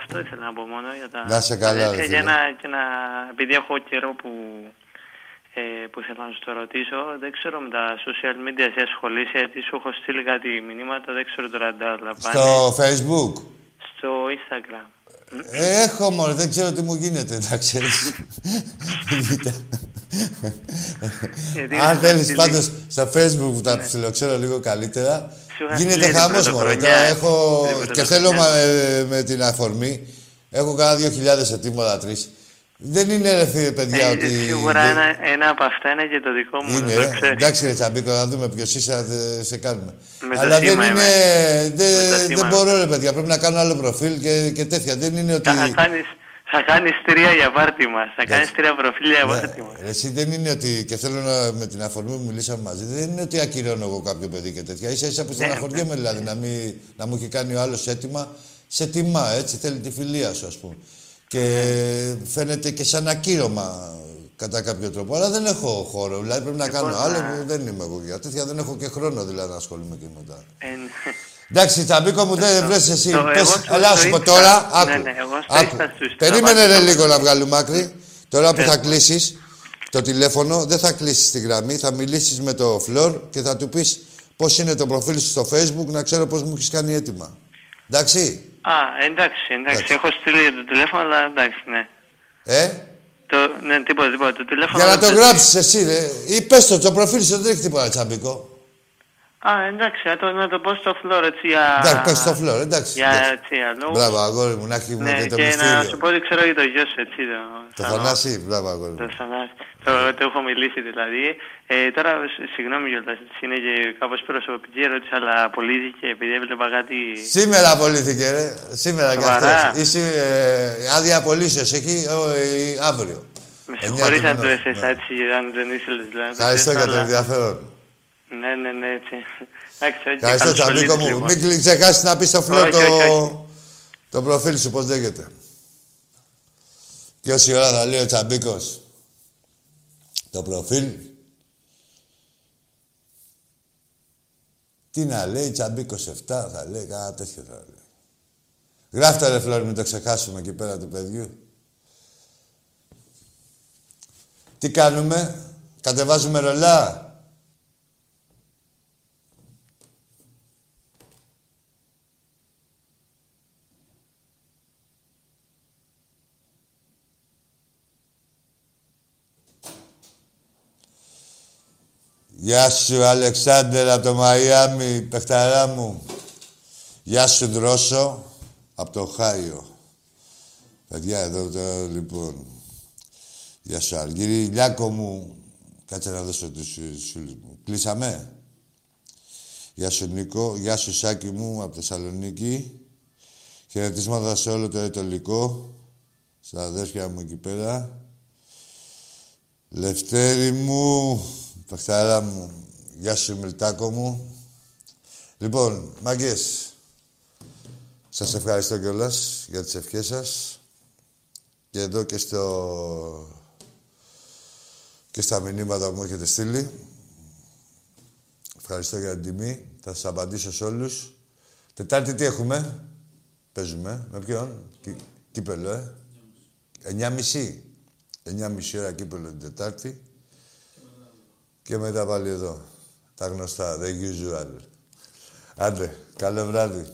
αυτό ήθελα να πω μόνο για τα Να σε καλά, αδέρφια. ρε για φίλε. να, και να, επειδή έχω καιρό που, ε, που ήθελα να σου το ρωτήσω, δεν ξέρω με τα social media εσύ ασχολείσαι, γιατί σου έχω στείλει κάτι μηνύματα, δεν ξέρω τώρα αν τα λαμβάνεις. Στο facebook. Στο Instagram. Ε, έχω μωρέ, δεν ξέρω τι μου γίνεται, να ξέρεις. Κοίτα. Γιατί Αν σου θέλεις στείλει- πάντως στα facebook που τα ψιλοξέρω λίγο καλύτερα, Σου είχα γίνεται στείλει την χαμός μωρέ. πρωτοχρονιά. Τώρα έχω Την και πρωτοχρονιά. θέλω μα- ε, με την αφορμή, έχω κάνα δύο χιλιάδες αιτήματα, τρεις. Δεν είναι ρε φίλε παιδιά Ε, ότι... σίγουρα δεν- ένα, ένα από αυτά είναι και το δικό μου. Είναι, να το ε. ξέρεις. εντάξει ρε Τσαμπίκο, να δούμε ποιος είσαι, θα θε- σε κάνουμε. Με το Αλλά δεν θύμα είναι, είμαι. δεν, Με το θύμα δεν μπορώ ρε παιδιά, πρέπει να κάνω άλλο προφίλ και, και τέτοια. Δεν είναι ότι... Θα κάνεις, θα κάνεις τρία για πάρτι μας. Θα κάνεις τρία προφίλ για Ναι, πάρτι μας. ρε, Εσύ δεν είναι ότι, και θέλω να, με την αφορμή που μιλήσαμε μαζί, δεν είναι ότι ακυρώνω εγώ κάποιο παιδί και τέτοια. Ίσα ίσα που Ναι, στεναχωριέμαι δηλαδή να, μην, να μου έχει κάνει ο άλλος έτοιμα. Σε τιμά, έτσι θέλει τη φιλία σου, ας πούμε. Και φαίνεται και σαν ακύρωμα κατά κάποιο τρόπο. Αλλά δεν έχω χώρο. Δηλαδή πρέπει να κάνω Λοιπόν, άλλο να- που δεν είμαι εγώ για τέτοια. Δεν έχω και χρόνο δηλαδή να ασχολούμαι και με τα. Ε, Εντάξει, Τσαμπίκο μου, δεν βρες εσύ. το- Πες, εγώ στο- ελά, στο σου πω Insta- τώρα, ναι, άκου. ναι, εγώ στο άκου. Insta σου Περίμενε ρε στραβάτησα. λίγο να βγάλουμε άκρη. Τώρα που Πες θα μου. κλείσεις το τηλέφωνο, δεν θα κλείσεις τη γραμμή, θα μιλήσεις με το Φλόρ και θα του πεις πώς είναι το προφίλ σου στο Facebook, να ξέρω πώς μου έχεις κάνει έτοιμα. Εντάξει, Α, εντάξει, εντάξει. Έχω στείλει το τηλέφωνο, αλλά εντάξει, ναι. ε, Το, ναι, τίποτα, τίποτα. Το τηλέφωνο... για να το δεν- γράψεις εσύ, ρε. Ή πες το, το προφίλ σου δεν έχει τίποτα τσαμπικό. Α, εντάξει, να το, να το πω στο φλόρ, έτσι, για... Εντάξει, πες στο Φλόρ, εντάξει. Για, εντάξει. έτσι, για λόγους. Μπράβο, αγόρι μου, να έχει Ναι, και το και να μυστήριο. σου πω ότι ξέρω για το γιο σου, έτσι, το... Το σαν- Θανάση, μπράβο, αγόρι μου. Το Θανάση. Το, το έχω μιλήσει δηλαδή. Ε, τώρα, σ- συγγνώμη κιόλας, έτσι, είναι και κάπως προσωπική ερώτηση, αλλά απολύθηκε επειδή έβλεπα κάτι... Σήμερα απολύθηκε, ρε. Σήμερα κι Σοβαρά. αυτός. Είσαι ε, άδεια απολύσεως εκεί ο, ε, αύριο. Με Εννιά συγχωρείς του αν το μηνός, έθεσα ναι. έτσι, αν δεν ήθελες δηλαδή. να το Ευχαριστώ θέσω, για το αλλά- ενδιαφέρον. Ναι, ναι, ναι, έτσι. Ευχαριστώ, Τσαμπίκο μου. Μην ξεχάσεις να πεις στο φλό το, το προφίλ σου, πώς λέγεται. Και όση ώρα θα λέει ο Τσαμπίκος το προφίλ. Τι να λέει, Τσαμπίκος 7 θα λέει, κάτι τέτοιο θα λέει. Γράφτε ρε Φλόρ, μην το ξεχάσουμε εκεί πέρα του παιδιού. Τι κάνουμε, κατεβάζουμε ρολά; Γεια σου, Αλεξάνδρ, από το Μαϊάμι, παιχταρά μου. Γεια σου, Δρόσο, από το Χάιο. Παιδιά, εδώ, το, λοιπόν. Γεια σου, Αργύρι. Λιάκο μου. Κάτσε να δώσω τους σούλους μου. Κλείσαμε. Γεια σου, Νίκο. Γεια σου, Σάκη μου, από Θεσσαλονίκη. Χαιρετίσματα σε όλο το ετολικό. Στα αδέρφια μου εκεί πέρα. Λευτέρη μου, Παχταρά μου, γεια σου Μιλτάκο μου. Λοιπόν, μάγκες, σας ευχαριστώ κιόλας για τις ευχές σας. Και εδώ και στο... και στα μηνύματα που μου έχετε στείλει. Ευχαριστώ για την τιμή. Θα σας απαντήσω σε όλους. Τετάρτη τι έχουμε; Παίζουμε. Με ποιον; Κι, κύπελο, ε. Εννιά μισή. Εννιά μισή ώρα κύπελο την Τετάρτη. Και μετά πάλι εδώ. Τα γνωστά, the usual. Άντε, καλό βράδυ.